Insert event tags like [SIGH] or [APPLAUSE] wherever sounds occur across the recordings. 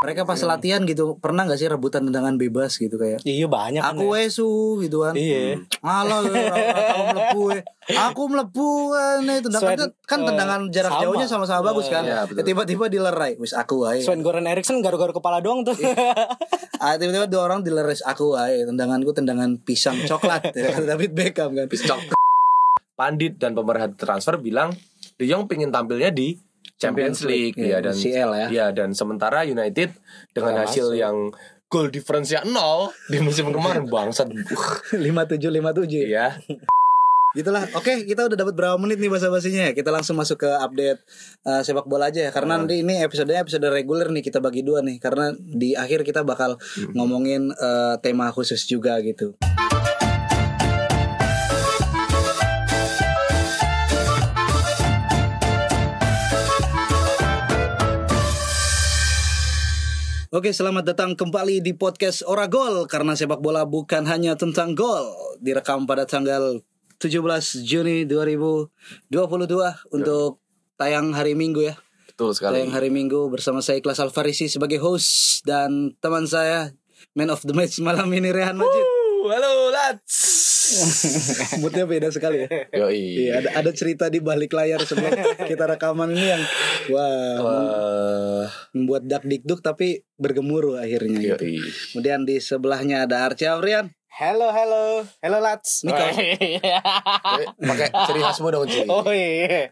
Mereka pas latihan gitu pernah nggak sih rebutan tendangan bebas gitu kayak Iya banyak kan aku ya. wesu gitu kan. Iya. Halo, aku melebu eh. Aku melebu eh, nih tendangan Sven, kan eh, tendangan jarak sama. jauhnya sama-sama bagus kan. Iya. Ya, tiba-tiba dilerai, wis aku aja. Sven Goran Eriksson garu-garu kepala doang tuh. Ah, tiba-tiba dua orang dilerai aku aja. Tendanganku tendangan pisang coklat [LAUGHS] ya, David Beckham kan. Piscok. Pandit dan pemerhati transfer bilang De Jong pengen tampilnya di Champions League, ya dan CL ya. ya dan sementara United dengan hasil yang goal difference-nya nol di musim kemarin bangsat. [LAUGHS] lima tujuh lima tujuh. Iya. [LAUGHS] Gitulah. Oke, kita udah dapat berapa menit nih bahasa basinya ya? Kita langsung masuk ke update uh, sepak bola aja ya. Karena nanti ini episodenya episode reguler nih kita bagi dua nih. Karena di akhir kita bakal ngomongin uh, tema khusus juga gitu. Oke, selamat datang kembali di podcast Oragol karena sepak bola bukan hanya tentang gol. Direkam pada tanggal 17 Juni 2022 untuk tayang hari Minggu ya. Betul sekali. Tayang hari Minggu bersama saya Ikhlas Alfarisi sebagai host dan teman saya man of the match malam ini Rehan Majid. Halo lads. [LAUGHS] Moodnya beda sekali ya. Yoi. Iya, ada ada cerita di balik layar sebelum kita rekaman ini yang wah Wah. membuat dak dikduk tapi bergemuruh akhirnya gitu. Yoi. Kemudian di sebelahnya ada Arci Aurian. Hello, hello. Hello, lads. Ini kau- Eh, Pakai ciri khasmu dong, Ci. [LAUGHS] Oh iya.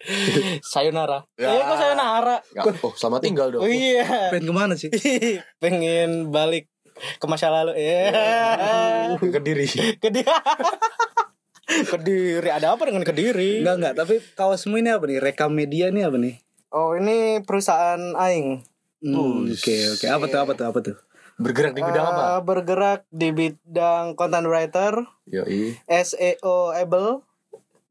Sayonara. Ya. Eh, kok sayonara? Nggak- Oh, selamat tinggal dong. Oh iya. Pengen ke mana sih? [LAUGHS] Pengen balik ke masa lalu. Iya. Kediri. Kediri. [LAUGHS] Kediri. Ada apa dengan Kediri? Enggak enggak, tapi kaosmu ini apa nih? Rekam media nih apa nih? Oh, ini perusahaan aing. Hmm, Oke oke, apa tuh apa tuh apa tuh? Bergerak di bidang apa? Eh, bergerak di bidang content writer, Yoi. SEO able.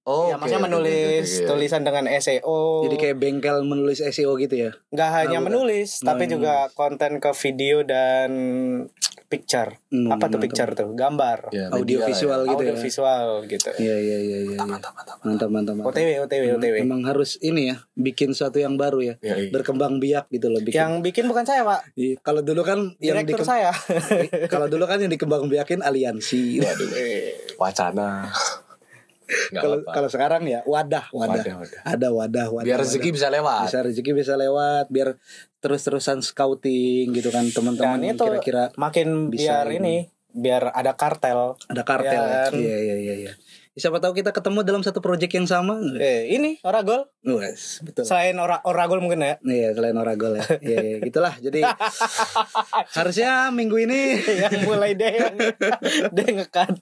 Oh, ya, oke, maksudnya menulis oke, oke. tulisan dengan SEO. Jadi kayak bengkel menulis SEO gitu ya? nggak hanya Ah, bukan. menulis, tapi Hmm. juga konten ke video dan picture. Hmm, Apa tuh mantap. picture tuh? Gambar. Ya, Audio visual gitu audio ya? visual gitu. Iya iya iya iya. Mantap mantap mantap mantap. mantap. OTW, OTW, OTW. Emang harus ini ya, bikin sesuatu yang baru ya. Ya, iya. Berkembang biak gitu loh bikin. Yang bikin bukan saya, Pak. Iya, Kalau dulu kan yang Direktur dikem- saya. [LAUGHS] kalau dulu kan yang dikembang biakin aliansi. Waduh. Wacana. Kalau sekarang ya wadah, wadah. Wadah, wadah. Ada wadah, wadah. Biar wadah. rezeki bisa lewat. bisa rezeki bisa lewat biar terus-terusan scouting gitu kan teman-teman yang itu kira-kira makin bisa biar ini. ini, biar ada kartel. ada kartel ya. Ya kan? Iya iya iya iya. Siapa tahu kita ketemu dalam satu project yang sama. Eh, ini Oragol. Wes, betul. Selain ora Oragol mungkin ya. Iya, selain Oragol ya. Iya, iya, gitulah. Jadi [LAUGHS] harusnya minggu ini [LAUGHS] yang mulai deh yang deh ngekat.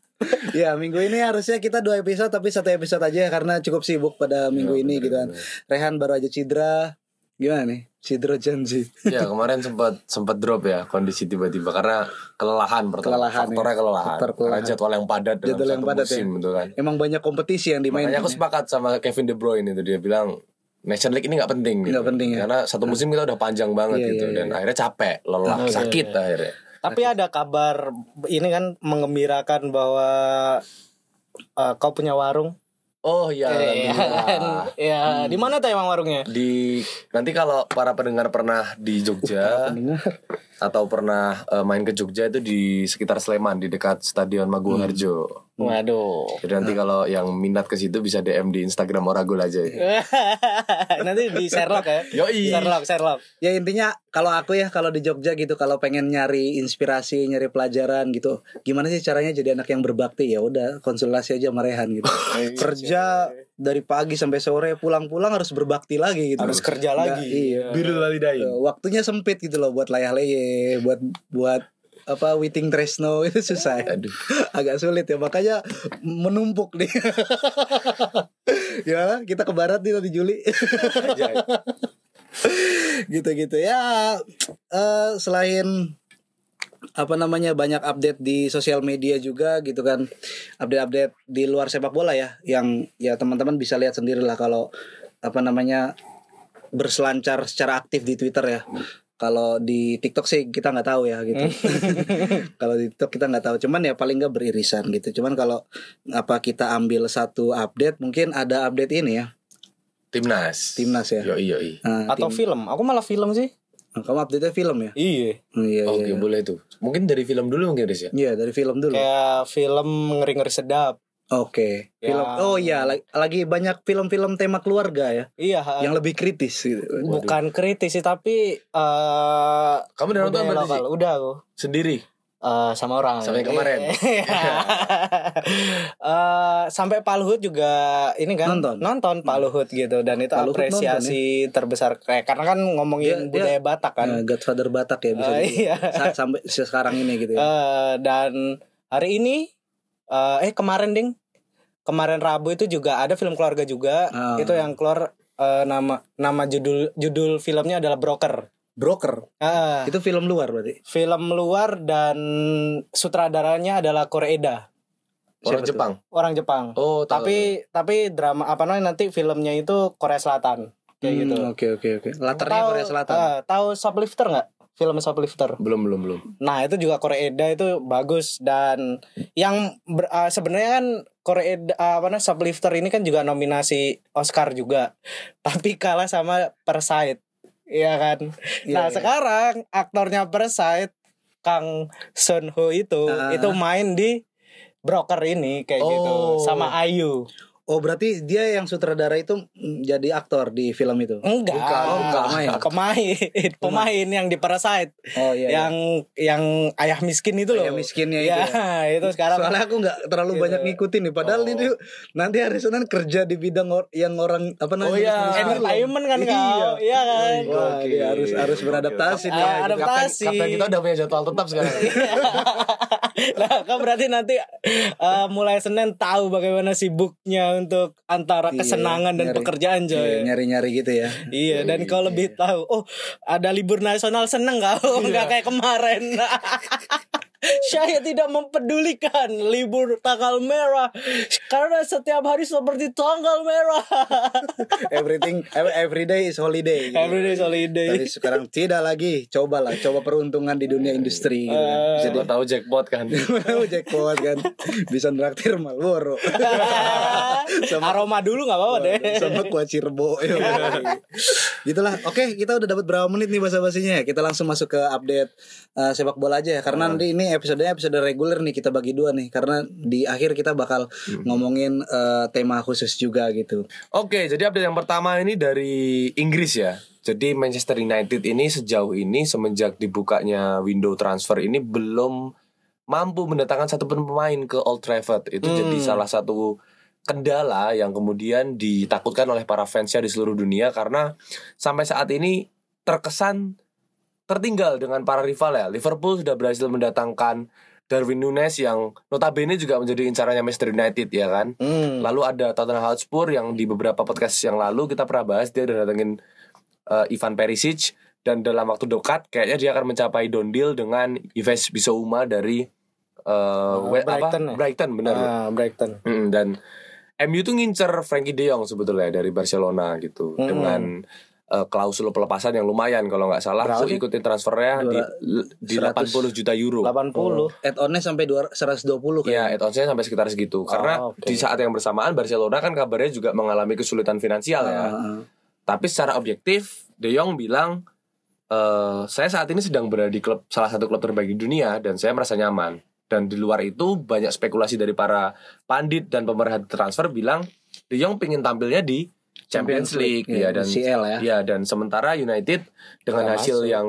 ya minggu ini harusnya kita dua episode tapi satu episode aja karena cukup sibuk pada minggu ini gitu kan. Rehan baru aja cedera. Gimana nih? Cedera janji. Ya kemarin sempat sempat drop ya kondisi tiba-tiba karena kelelahan pertama Kelelahan, faktornya ya. kelelahan Faktor karena kelelahan. jadwal yang padat dalam Jadwal yang satu padat ya. musim gitu kan Emang banyak kompetisi yang dimainin. makanya aku sepakat sama Kevin De Bruyne itu dia bilang Nation League ini nggak penting gitu. Nggak penting ya. karena satu musim kita udah panjang banget Iya, gitu iya, dan iya. akhirnya capek lelah Iya, sakit iya. akhirnya Tapi ada kabar ini kan mengembirakan bahwa eh, kau punya warung. Oh iya alhamdulillah. [LAUGHS] ya, di mana tuh emang warungnya? di nanti kalau para pendengar pernah di Jogja atau pernah eh, main ke Jogja itu di sekitar Sleman di dekat Stadion Maguwo Hmm. Harjo. Waduh. Jadi nanti kalau yang minat ke situ bisa DM di Instagram Oragul aja. [LAUGHS] Nanti di Sherlock ya. Yoi. Sherlock, Sherlock. Ya intinya kalau aku ya kalau di Jogja gitu kalau pengen nyari inspirasi, nyari pelajaran gitu, gimana sih caranya jadi anak yang berbakti ya udah konsultasi aja sama Rehan gitu. [LAUGHS] Kerja dari pagi sampai sore pulang-pulang harus berbakti lagi gitu. Harus kerja Nggak- lagi. iya. Eh, Waktunya sempit gitu loh buat layah leye, buat buat apa Witing Tresno [LAUGHS] itu susah. ya. Aduh. Agak sulit ya makanya menumpuk nih. [LAUGHS] ya kita ke barat nih nanti Juli. [LAUGHS] gitu-gitu ya eh selain apa namanya banyak update di sosial media juga gitu kan update-update di luar sepak bola ya yang ya teman-teman bisa lihat sendiri lah kalau apa namanya berselancar secara aktif di Twitter ya kalau di TikTok sih kita nggak tahu ya gitu [LAUGHS] kalau di TikTok kita nggak tahu cuman ya paling nggak beririsan gitu cuman kalau apa kita ambil satu update mungkin ada update ini ya Timnas. timnas ya Yoi yoi. Nah, Atau tim- film. Aku malah film sih. Nah, kamu update film ya? Iya. Hmm, Iya, Oke, iya. boleh tuh. Mungkin dari film dulu mungkin Riz ya. Iya, dari film dulu. Kayak film ngeri-ngeri sedap. Oke. Film Yang- Oh iya, lagi, banyak film-film tema keluarga ya Iya. yang lebih kritis gitu. bukan kritis sih tapi eh Kamu udah nonton berarti lokal. sih? Udah aku. Sendiri. Eh, sama orang Sama yang kemarin. [LAUGHS] Eh, sampai Pak Luhut juga ini kan Nonton. Pak Luhut gitu dan itu Pak Luhut apresiasi terbesar kayak karena kan Dia- ngomongin budaya Batak kan Nah, Godfather Batak ya bisa Eh, di- iya. sa- sampai sekarang ini gitu ya. Eh, dan hari ini eh eh kemarin ding kemarin Rabu itu juga ada film keluarga juga Ah. itu yang keluar eh, nama nama judul judul filmnya adalah Broker Broker. Ah, Itu film luar berarti. film luar dan sutradaranya adalah Koreeda Orang Siapa? Jepang. orang Jepang Oh, tahu. tapi tapi drama apa namanya nanti filmnya itu Korea Selatan kayak Hmm, gitu Oke oke oke. Latarnya Tahu- Korea Selatan. ah, tahu Shoplifter nggak film Shoplifter belum belum belum. Nah itu juga Koreeda itu bagus dan yang ber- ah, sebenarnya kan Koreeda ah, apa namanya Shoplifter ini kan juga nominasi Oscar juga, [LAUGHS] tapi kalah sama Parasite, iya kan. Iya, nah iya. sekarang aktornya Parasite Kang Sun Ho itu Ah. itu main di Broker ini kayak gitu Oh. sama Ayu. Oh berarti dia yang sutradara itu mm, jadi aktor di film itu. Enggak, Bukan, oh, bukan. pemain, pemain, pemain yang di Parasite, Oh iya. yang yang ayah miskin itu loh. Ayah miskinnya itu ya, ya. [LAUGHS] itu sekarang Soalnya aku nggak terlalu Gitu. banyak ngikutin nih. Padahal Oh. ini nanti hari Senin kerja di bidang or- yang orang apa namanya? Oh, iya. entertainment kan Iya. kau, iya kan? Oke. dia harus harus beradaptasi Oke. nih. Ada- Adaptasi. Kapten, kapten kita udah punya jadwal tetap sekarang. [LAUGHS] nah, kan berarti nanti eh, mulai Senin tahu bagaimana sibuknya untuk antara Iya, kesenangan dan nyari- pekerjaan Iya, coy. nyari-nyari gitu ya. Iya, dan kau lebih tahu, oh ada libur nasional seneng kau, Iya. nggak kayak kemarin. [LAUGHS] Saya tidak mempedulikan libur tanggal merah karena setiap hari seperti tanggal merah. [LAUGHS] Everything ev- every day is holiday. gitu. Everyday holiday. Tapi sekarang tidak lagi. Cobalah, coba peruntungan di dunia industri gitu. kan. Bisa Siapa tahu jackpot kan. [LAUGHS] Mau jackpot kan. Bisa nraktir Malboro. [LAUGHS] Aroma dulu nggak apa-apa deh. sama kuah cirebo gitulah oke kita udah dapat berapa menit nih bahasa basinya ya kita langsung masuk ke update uh, sepak bola aja ya karena nanti ini episodenya episode reguler nih kita bagi dua nih karena di akhir kita bakal ngomongin uh, tema khusus juga gitu Oke, jadi update yang pertama ini dari Inggris ya. Jadi Manchester United ini sejauh ini semenjak dibukanya window transfer ini belum mampu mendatangkan satu pemain ke Old Trafford. Itu Hmm. jadi salah satu kendala yang kemudian ditakutkan oleh para fansnya di seluruh dunia karena sampai saat ini terkesan tertinggal dengan para rival ya. Liverpool sudah berhasil mendatangkan Darwin Nunes yang notabene juga menjadi incarannya Manchester United ya kan. Hmm. Lalu ada Tottenham Hotspur yang di beberapa podcast yang lalu kita pernah bahas dia udah datengin uh, Ivan Perisic dan dalam waktu dekat kayaknya dia akan mencapai down deal dengan Yves Bissouma dari uh, Uh, Brighton apa? ya? Brighton benar. Ah, Brighton. Mm, dan MU tuh ngincer Frankie De Jong sebetulnya dari Barcelona gitu Mm. dengan uh, klausul pelepasan yang lumayan kalau nggak salah Berapa sih? ikutin transfernya di, di 100. 80 juta euro. 80. add-onnya sampai 200 120 kan Ya, add-onsnya sampai sekitar segitu. Karena oke. di saat yang bersamaan Barcelona kan kabarnya juga mengalami kesulitan finansial ya. Ah, Tapi secara objektif, De Jong bilang, eh saya saat ini sedang berada di klub salah satu klub terbaik di dunia dan saya merasa nyaman. Dan di luar itu banyak spekulasi dari para pandit dan pemerhati transfer bilang De Jong pengen tampilnya di Champions League, ya, ya dan CL ya ya dan sementara United dengan Nggak hasil masuk. yang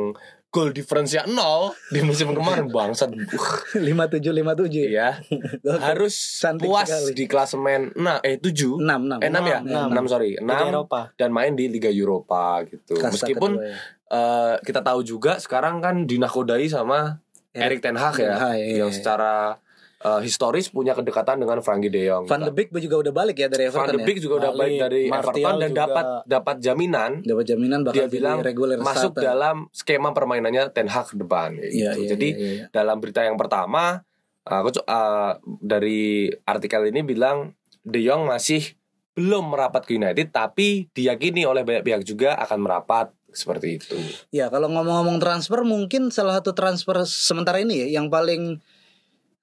goal difference-nya nol di musim kemarin bangsat. 57 57 Iya. [LAUGHS] harus Cantik puas sekali. di klasemen nah eh 7 6 6 eh 6 ya? Enam. 6 sorry 6 Liga Eropa. dan main di Liga Eropa gitu. Meskipun ya. eh, kita tahu juga sekarang kan dinakodai sama Erik Ten Hag ya Hag, iya. yang secara eh, historis punya kedekatan dengan Frankie De Jong. Van de Beek juga udah balik ya dari Van Everton de Beek juga udah Balik. balik dari Martial Everton dan juga. dapat dapat jaminan ya dapat jaminan bakal dia bilang reguler masuk starter. dalam skema permainannya Ten Hag ke depan gitu. Iya, iya, Jadi iya, iya. dalam berita yang pertama aku co- uh, dari artikel ini bilang De Jong masih belum merapat ke United tapi diyakini oleh banyak pihak juga akan merapat seperti itu. Ya kalau ngomong-ngomong transfer mungkin salah satu transfer sementara ini ya yang paling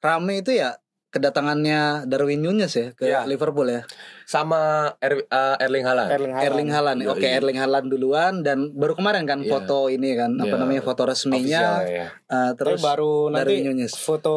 rame itu ya kedatangannya Darwin Nunez ya ke Ya. Liverpool ya. sama Er- eh, Erling Haaland. Erling Haaland. Erling Haaland. ya. Oke, Erling Haaland duluan dan baru kemarin kan Iya. foto ini kan apa Iya. namanya foto resminya Official ya. eh, Terus terus baru nanti Darwin Nunez. foto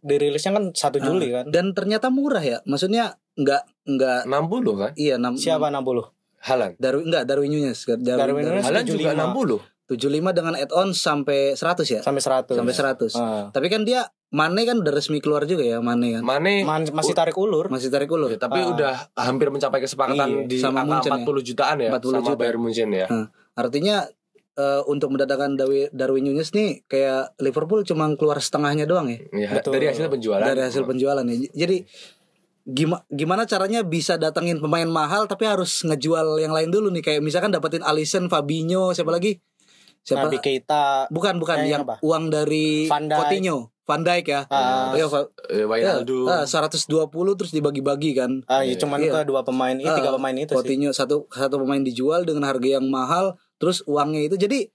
dirilisnya kan 1 Juli kan. dan ternyata murah ya. Maksudnya nggak nggak 60 kan? iya enam Siapa 60? Haaland. Darwin enggak Darwin Nunez. Darwin, Darwin Nunez Haaland juga 75. 60. 75 dengan add-on sampai 100 ya. Sampai 100. Sampai 100. Ah. Tapi kan dia Mane kan udah resmi keluar juga ya Mane kan. Mane Man- masih tarik ulur. Masih tarik ulur. Ya, tapi Ah. udah hampir mencapai kesepakatan Iya, di sama angka Munchen 40 jutaan ya 40 sama juta. Bayern Munchen ya. Nah, artinya eh, untuk mendatangkan Dawi- Darwin Nunez nih kayak Liverpool cuma keluar setengahnya doang ya Ya, Betul. dari hasil penjualan. dari hasil penjualan ya. Jadi gimana gimana caranya bisa datengin pemain mahal tapi harus ngejual yang lain dulu nih kayak misalkan dapetin Alisson, Fabinho, siapa lagi? Siapa? Nabi Keita. Bukan bukan Yang yang apa? uang dari Van Dijk. Coutinho, Van Dijk ya. Fa- Eh, Wijnaldum. ya, ah, 120 terus dibagi-bagi kan. Ah, ya cuman Iya. ke dua pemain, ini Ah, tiga pemain itu sih. Coutinho satu satu pemain dijual dengan harga yang mahal, terus uangnya itu jadi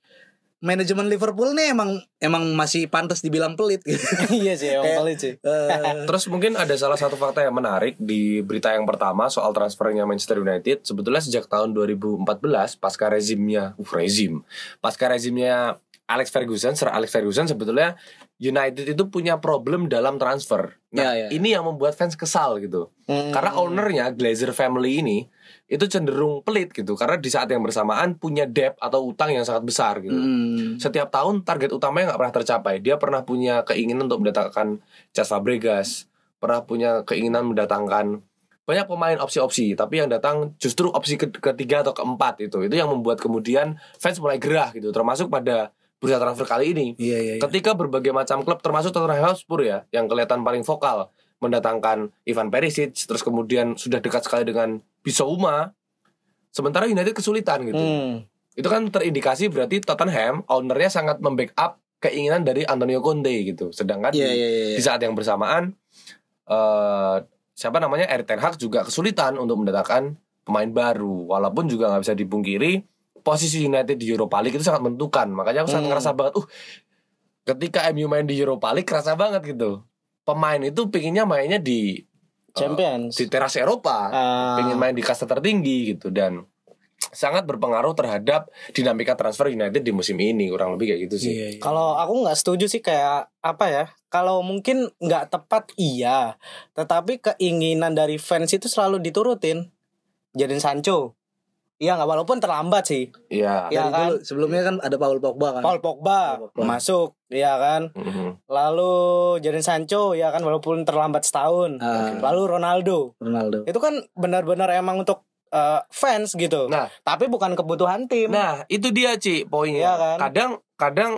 manajemen Liverpool nih emang emang masih pantas dibilang pelit gitu. [LAUGHS] iya sih, emang Kayak- pelit sih. Eh, [LAUGHS] Terus mungkin ada salah satu fakta yang menarik di berita yang pertama soal transfernya Manchester United. Sebetulnya sejak tahun 2014 pasca rezimnya, uh rezim, pasca rezimnya Alex Ferguson, Sir Alex Ferguson sebetulnya United itu punya problem dalam transfer. Nah, Ya, ya. ini yang membuat fans kesal gitu. Hmm. Karena ownernya Glazer family ini itu cenderung pelit gitu karena di saat yang bersamaan punya debt atau utang yang sangat besar gitu. hmm, Setiap tahun target utamanya nggak pernah tercapai. Dia pernah punya keinginan untuk mendatangkan Cesc Fabregas, pernah punya keinginan mendatangkan banyak pemain opsi-opsi, tapi yang datang justru opsi ke- ketiga atau keempat itu. Itu yang membuat kemudian fans mulai gerah gitu, termasuk pada bursa transfer kali ini. iya iya. iya. Ketika berbagai macam klub termasuk Tottenham Hotspur ya yang kelihatan paling vokal mendatangkan Ivan Perisic terus kemudian sudah dekat sekali dengan Bissouma sementara United kesulitan gitu. Hmm. Itu kan terindikasi berarti Tottenham ownernya sangat membackup keinginan dari Antonio Conte gitu. Sedangkan Iya di, iya iya. di saat yang bersamaan eh siapa namanya Erik ten Hag juga kesulitan untuk mendatangkan pemain baru walaupun juga nggak bisa dipungkiri posisi United di Europa League itu sangat menentukan. Makanya aku sangat Hmm. ngerasa banget uh ketika MU main di Europa League kerasa banget gitu. Pemain itu pinginnya mainnya di eh, Champions. di teras Eropa Ah. pengen main di kasta tertinggi gitu dan sangat berpengaruh terhadap dinamika transfer United di musim ini kurang lebih kayak gitu sih. Iya, iya. Kalau aku nggak setuju sih kayak apa ya? Kalau mungkin nggak tepat iya, tetapi keinginan dari fans itu selalu diturutin. Jadiin Sancho. Iya nggak walaupun terlambat sih. Iya. Iya kan? dulu sebelumnya kan ada Paul Pogba kan. Paul Pogba Paul Pogba. masuk, iya kan? Mhm. Lalu Jadon Sancho, ya kan walaupun terlambat setahun. Ah. Lalu Ronaldo. Ronaldo. Itu kan benar-benar emang untuk eh, fans gitu. Nah, Tapi bukan kebutuhan tim. nah itu dia Ci poinnya. Iya kan? Kadang kadang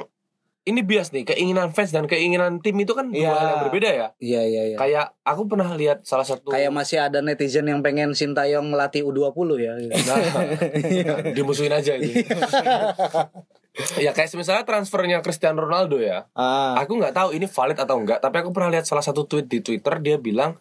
ini bias nih keinginan fans dan keinginan tim itu kan dua Iya. hal yang berbeda ya. Iya iya iya. Kayak aku pernah lihat salah satu Kayak masih ada netizen yang pengen Sintayong melatih U20 ya. Nah, [LAUGHS] dimusuhin aja itu. [LAUGHS] ya kayak misalnya transfernya Cristiano Ronaldo ya. Ah. Aku nggak tahu ini valid atau enggak, tapi aku pernah lihat salah satu tweet di Twitter dia bilang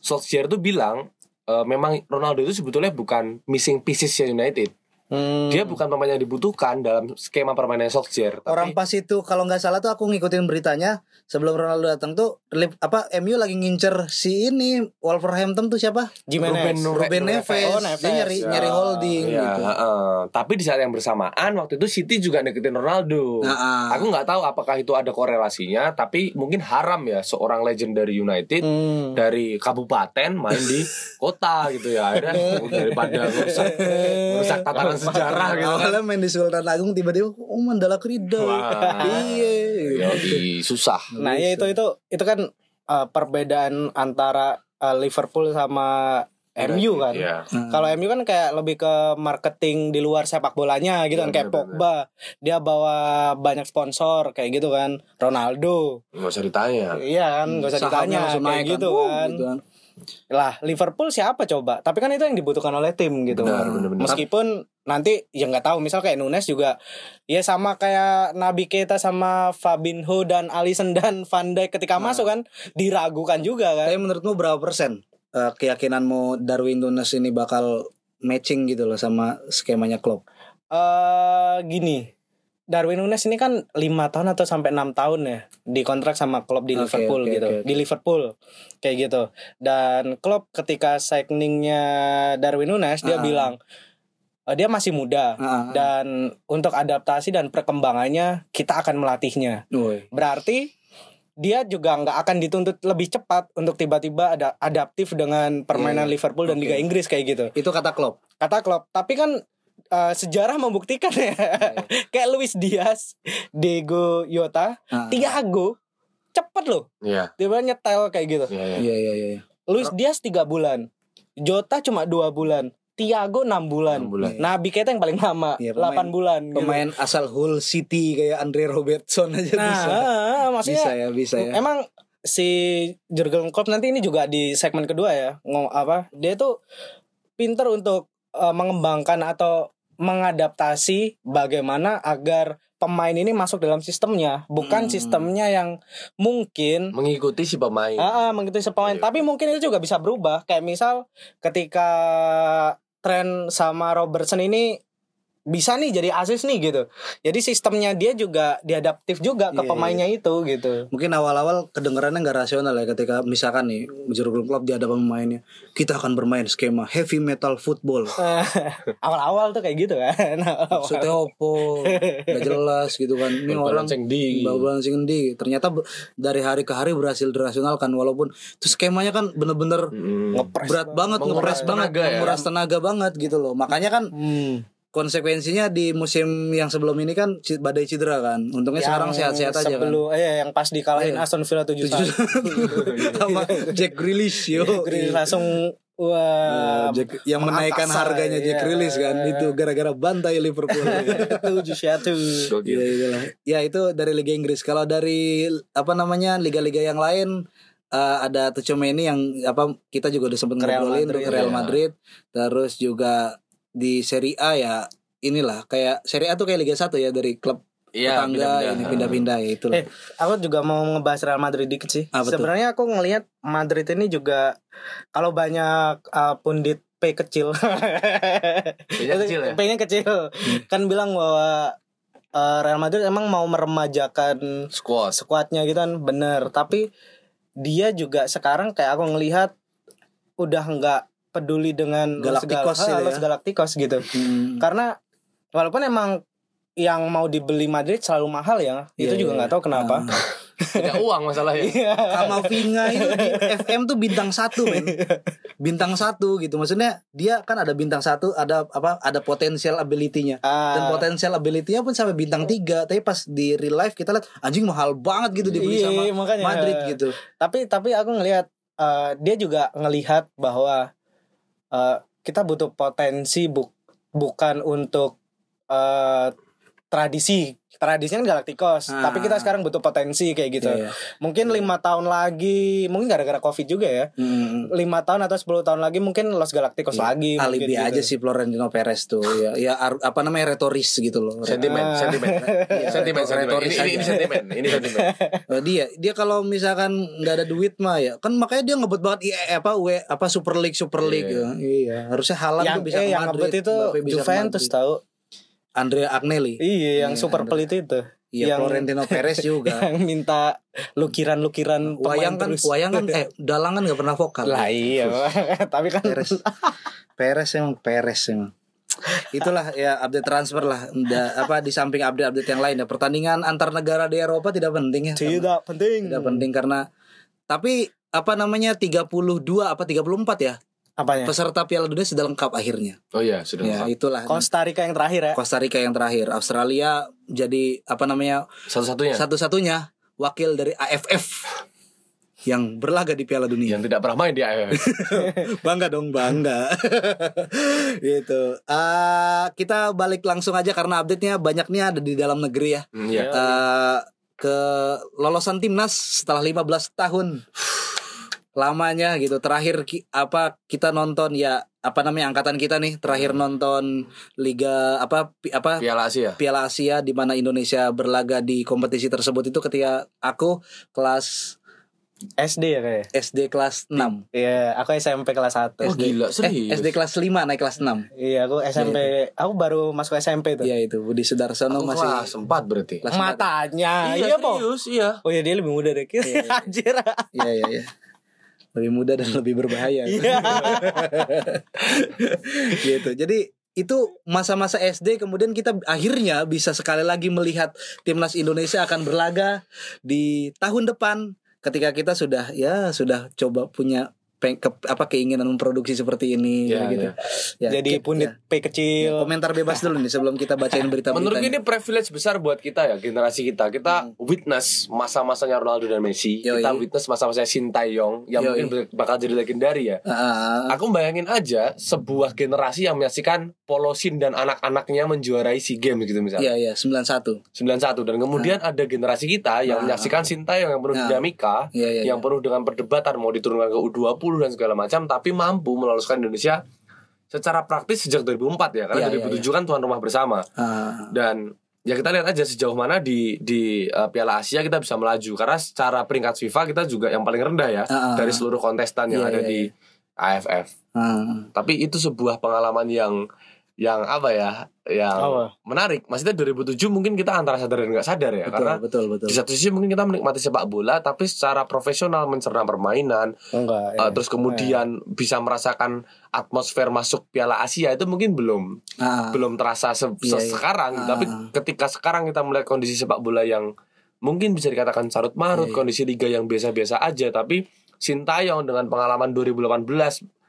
Solskjaer itu bilang e, memang Ronaldo itu sebetulnya bukan missing pieces United. Hmm. Dia bukan pemain yang dibutuhkan dalam skema permainan Solskjaer. Tapi, Orang pas itu kalau nggak salah tuh aku ngikutin beritanya sebelum Ronaldo datang tuh Lip- apa MU lagi ngincer si ini Wolverhampton tuh siapa? Jimenez. Ruben- Ruben Neves. Oh, Neves. Dia nyari Ya, nyari holding ya, gitu. heeh. Tapi di saat yang bersamaan waktu itu City juga deketin Ronaldo. Nah, ah. Aku nggak tahu apakah itu ada korelasinya, tapi mungkin haram ya seorang legend dari United Hmm. dari kabupaten main di [LAUGHS] kota gitu ya Akhirnya, [LAUGHS] daripada merusak, merusak [LAUGHS] tatanan sejarah gitu kan. Awalnya main di Sultan Agung tiba-tiba oh Mandala Krida. Wah. Iya. Susah Nah, ya itu itu itu kan eh, perbedaan antara eh, Liverpool sama MU kan. Iya. Kalau MU kan kayak lebih ke marketing di luar sepak bolanya gitu kan Iya, kayak Pogba. Dia bawa banyak sponsor kayak gitu kan. Ronaldo. nggak usah ditanya Iya kan, gak usah Sahamnya ditanya langsung kayak naik gitu Uh, kan. gitu kan. Lah, Liverpool siapa coba? Tapi kan itu yang dibutuhkan oleh tim gitu. Benar, benar, benar. Meskipun nanti ya nggak tahu misal kayak Nunes juga ya sama kayak Nabi Keita sama Fabinho dan Alisson [LAUGHS] dan Van Dijk ketika Nah. masuk kan diragukan juga kan. Tapi menurutmu berapa persen eh, keyakinanmu Darwin Nunes ini bakal matching gitu loh sama skemanya Klopp? eh gini. Darwin Nunes ini kan lima tahun atau sampai enam tahun ya di kontrak sama klub di Oke, Liverpool oke, gitu oke, oke. di Liverpool kayak gitu dan klub ketika signingnya Darwin Nunes dia Ah. bilang eh, dia masih muda ah. dan untuk adaptasi dan perkembangannya kita akan melatihnya Woi. berarti dia juga nggak akan dituntut lebih cepat untuk tiba-tiba ada adaptif dengan permainan Iya, Liverpool dan oke. Liga Inggris kayak gitu Itu kata Klopp. kata Klopp tapi kan eh, sejarah membuktikan ya [LAUGHS] kayak Luis Diaz Diego Yota Ah. Thiago cepet loh Iya. dia nyetel kayak gitu Iya, iya. Iya iya iya. Luis Diaz tiga bulan Jota cuma dua bulan Thiago enam bulan. Enam bulan. Nabi Keita yang paling lama Iya, pemain- 8 bulan gitu. Pemain asal Hull City kayak Andre Robertson aja Nah, bisa. ah, maksudnya Bisa ya, bisa ya. Emang si Jurgen Klopp nanti ini juga di segmen kedua ya ngomong apa dia tuh pinter untuk eh, mengembangkan atau mengadaptasi bagaimana agar pemain ini masuk dalam sistemnya bukan Hmm. sistemnya yang mungkin Mengikuti si pemain. ah, ah, mengikuti si pemain Iya. tapi mungkin itu juga bisa berubah kayak misal ketika tren sama Robertson ini bisa nih jadi asis nih gitu jadi sistemnya dia juga diadaptif juga ke Iya, pemainnya itu gitu Mungkin awal-awal kedengarannya nggak rasional ya ketika misalkan nih Jurgen Klopp di hadapan pemainnya kita akan bermain skema heavy metal football. [LAUGHS] awal-awal tuh kayak gitu kan. [LAUGHS] Maksudnya opo Gak jelas gitu kan Ini orang Balancing di. balancing di Ternyata dari hari ke hari berhasil dirasionalkan Walaupun itu skemanya kan bener-bener Mm. Ngepres berat banget Menguras ngepres banget tenaga ya. menguras tenaga banget gitu loh makanya kan Hmm. Konsekuensinya di musim yang sebelum ini kan badai cedera kan. Untungnya sekarang Yang sehat-sehat aja kan. sebelum eh yang pas dikalahin Iya. Aston Villa 7 [LAUGHS] sama Jack Grealish yo. Grealish langsung wah Jack, yang menaikkan harganya Jack iya. Grealish kan. Itu gara-gara bantai Liverpool. [LAUGHS] Tujuh satu. Ya, itulah. ya itu dari Liga Inggris. Kalau dari apa namanya liga-liga yang lain eh, ada Tuchomeni yang apa kita juga udah sempat Ke Real ngobrolin Madrid, Real iya. Madrid. Terus juga di Serie A ya inilah kayak Serie A tuh kayak Liga 1 ya dari klub Iya, tetangga ini pindah-pindah ya itulah. Eh, aku juga mau ngebahas Real Madrid dikit sih. Tuh? Sebenarnya aku ngelihat Madrid ini juga kalau banyak uh, pundit P kecil. [LAUGHS] P-nya kecil ya? P-nya kecil. Kan bilang bahwa uh, Real Madrid emang mau meremajakan Squad. skuadnya gitu kan bener tapi dia juga sekarang kayak aku ngelihat udah nggak peduli dengan Los Galacticos Gal- gitu ya. Los Galacticos gitu Hmm. karena walaupun emang yang mau dibeli Madrid selalu mahal ya itu Iya, juga iya. nggak tahu kenapa Ah. [LAUGHS] Tidak uang masalahnya. Iya. Kamavinga itu di FM tuh bintang satu men bintang satu gitu maksudnya dia kan ada bintang satu ada apa ada potensial ability-nya dan Ah, potensial ability-nya pun sampai bintang tiga tapi pas di real life kita lihat anjing mahal banget gitu dibeli Iya, sama makanya. Madrid gitu tapi tapi aku ngelihat eh, dia juga ngelihat bahwa eh, kita butuh potensi buk- bukan untuk eh, tradisi tradisinya kan Galacticos Ah. tapi kita sekarang butuh potensi kayak gitu Iya, iya. mungkin lima tahun lagi mungkin gara-gara covid juga ya Hmm. lima tahun atau 10 tahun lagi mungkin Los Galacticos Iya, lagi mungkin alibi gitu. aja sih Florentino Perez tuh ya ya ar- apa namanya retoris gitu loh [LAUGHS] Sentimen, Ah. sentimen. Iya, sentimen, sentimen. retoris Ini, ini, sentimen, ini sentimen. Eh, [LAUGHS] dia dia kalau misalkan nggak ada duit mah ya kan makanya dia ngebet banget iya apa w apa Super League Super League Iya. ya. iya harusnya Haaland yang tuh bisa eh, ke yang Madrid itu Mbappe bisa ke Juventus Madrid. tahu Andrea Agnelli. Iya yang Iya, super ada. pelit itu. Iya yang- Florentino Perez [LAUGHS] juga. Yang minta lukiran-lukiran wayang kan terus. wayang kan eh [LAUGHS] dalang kan nggak pernah vokal. Lah iya [LAUGHS] tapi kan Perez. Perez emang Perez emang. Itulah ya update transfer lah. Da- apa di samping update-update yang lain ya. Pertandingan antar negara di Eropa tidak penting ya. Tidak penting. Tidak penting karena tapi apa namanya 32 apa 34 ya apanya? Peserta Piala Dunia sudah lengkap akhirnya. Oh iya, sudah ya lengkap. itulah. Costa Rica yang terakhir ya? Costa Rica yang terakhir. Australia jadi apa namanya Satu-satunya? satu-satunya wakil dari AFF yang berlaga di Piala Dunia. Yang tidak pernah main di AFF. [LAUGHS] bangga dong bangga. [LAUGHS] Gitu. Ah, kita balik langsung aja karena update-nya banyaknya ada di dalam negeri ya. Hmm, Iya. Eh, ke lolosan timnas setelah 15 tahun lamanya gitu terakhir ki- apa kita nonton ya apa namanya angkatan kita nih terakhir nonton liga apa pi- apa Piala Asia. Piala Asia di mana Indonesia berlaga di kompetisi tersebut itu ketika aku kelas SD ya kayak. SD kelas 6. Iya, aku SMP kelas 1. Oh gila Eh, serius. SD kelas 5 naik kelas 6. Iya, aku SMP. Aku baru masuk SMP tuh. Iya itu Budi Sudarsono Aku masih kelas 4 berarti. kelas. Matanya. iya, Iya, Po. serius, iya. Oh iya dia lebih muda deh. [LAUGHS] Anjir. Iya iya iya. Lebih muda dan lebih berbahaya. Iya. [LAUGHS] gitu. Jadi itu masa-masa SD kemudian kita akhirnya bisa sekali lagi melihat timnas Indonesia akan berlaga di tahun depan ketika kita sudah ya sudah coba punya ke- apa keinginan memproduksi seperti ini Iya, gitu. iya. Ya, Jadi kita- punit P ya, kecil. komentar bebas dulu nih sebelum kita bacain berita Menurut ini privilege besar buat kita ya generasi kita. Kita witness masa-masanya Ronaldo dan Messi. Yoi. Kita witness masa-masanya Sintayong yang Yoi. mungkin bakal jadi legendari ya. Aku bayangin aja sebuah generasi yang menyaksikan Polosin dan anak-anaknya menjuarai SEA Games gitu misalnya. Iya iya 91. 91 dan kemudian ada generasi kita yang Nah. menyaksikan Sintayong yang penuh Nah. dinamika, Iya iya. yang penuh dengan perdebatan mau diturunkan ke U20 dan segala macam tapi mampu meloluskan Indonesia secara praktis sejak 2004 ya karena Iya, iya, 2007 kan tuan rumah bersama Ah, dan ya kita lihat aja sejauh mana di di uh, Piala Asia kita bisa melaju karena secara peringkat FIFA kita juga yang paling rendah ya ah. dari seluruh kontestan yang Iya, ada iya, di AFF. ah. Tapi itu sebuah pengalaman yang yang apa ya? Yang Apa? menarik. Maksudnya 2007 mungkin kita antara sadar dan nggak sadar ya betul karena betul betul. di satu sisi mungkin kita menikmati sepak bola tapi secara profesional mencerna permainan Enggak. uh, terus kemudian bisa merasakan atmosfer masuk Piala Asia itu mungkin belum Ah, belum terasa se- Iya, iya. sekarang Ah. tapi ketika sekarang kita melihat kondisi sepak bola yang mungkin bisa dikatakan carut marut Iya, iya. kondisi liga yang biasa-biasa aja tapi Sintayong dengan pengalaman 2018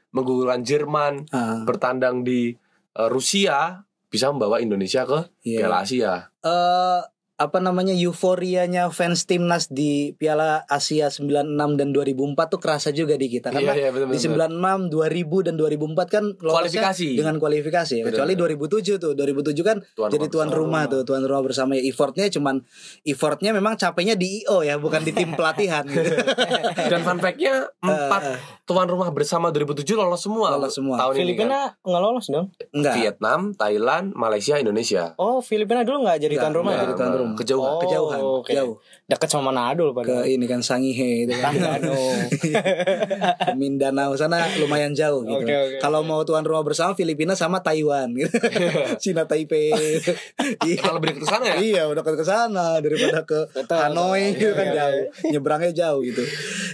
menggugurkan Jerman ah. bertandang di Rusia bisa membawa Indonesia ke Iya. Piala Asia eh apa namanya euforianya fans timnas di Piala Asia 96 dan 2004 tuh kerasa juga di kita karena Iya, iya, betul, di betul. 96, 2000 dan 2004 kan lolosnya Kualifikasi. dengan kualifikasi ya. Betul, Kecuali betul. 2007 tuh. 2007 kan Tuan jadi rumah tuan bersama. rumah tuh, tuan rumah bersama ya. Effortnya cuman effortnya memang capeknya di IO ya, bukan di tim [LAUGHS] pelatihan gitu. [LAUGHS] dan fun fact-nya empat tuan rumah bersama 2007 lolos semua Lolos semua. tahun ini kan. Filipina nggak lolos dong. Enggak. Vietnam Thailand Malaysia Indonesia Oh, Filipina dulu nggak jadi tuan rumah. ya? jadi tuan rumah. Kejauhan Oh, Kejauhan, oke. jauh. Dekat sama Manado loh Ke ini kan Sangihe itu kan. Ke [LAUGHS] Mindanao sana lumayan jauh gitu. Oke, oke, Kalau mau tuan rumah bersama Filipina sama Taiwan gitu. [LAUGHS] Cina Taipei. [LAUGHS] iya. kalau lebih ke sana ya Iya, udah ke sana daripada ke Betul, Hanoi betul. gitu kan Iya, jauh. Nyebrangnya jauh gitu.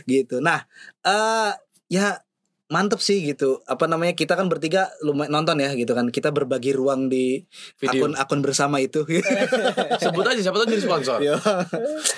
Gitu. Nah, eh ya mantep sih gitu. Apa namanya? Kita kan bertiga lumayan nonton ya gitu kan. Kita berbagi ruang di Video. akun-akun bersama itu. [LAUGHS] sebut aja siapa tahu jadi sponsor Ya,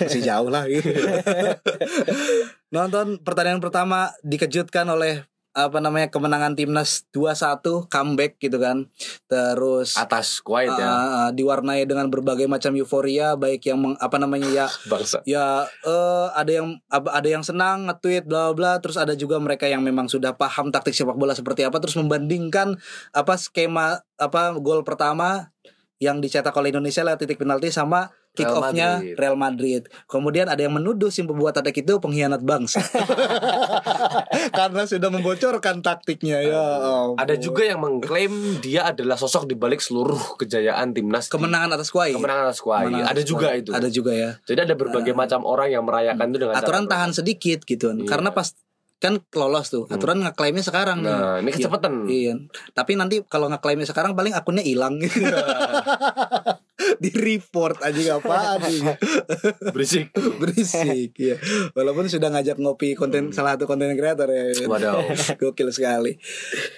masih jauh lah gitu. [LAUGHS] Nonton pertandingan pertama dikejutkan oleh apa namanya kemenangan timnas 2-1 comeback gitu kan. Terus atas Kuwait ya. Ah, diwarnai dengan berbagai macam euforia baik yang meng- apa namanya ya [LAUGHS] bangsa. ya eh ada yang ada yang senang nge-tweet bla bla. Terus ada juga mereka yang memang sudah paham taktik sepak bola seperti apa. Terus membandingkan apa skema apa gol pertama yang dicetak oleh Indonesia lewat titik penalti sama kick Real off-nya Madrid. Real Madrid. Kemudian ada yang menuduh si pembuat taktik itu pengkhianat bangsa. [LAUGHS] Karena sudah membocorkan taktiknya ya. ampun. ada juga yang mengklaim dia adalah sosok di balik seluruh kejayaan timnas kemenangan atas Kuwait. kemenangan atas Kuwait Kemenangan ada atas juga itu Ada juga ya. jadi ada berbagai macam orang yang merayakan itu dengan aturan cara tahan sedikit gitu Iya. karena pas kan lolos tuh aturan ngeklaimnya sekarang nih. nah ini kecepatan iya tapi nanti kalau ngeklaimnya sekarang paling akunnya hilang [LAUGHS] [LAUGHS] [LAUGHS] di report aja apaan sih [LAUGHS] berisik. Berisik ya walaupun sudah ngajak ngopi konten salah satu konten kreator ya. Waduh. [LAUGHS] gokil sekali.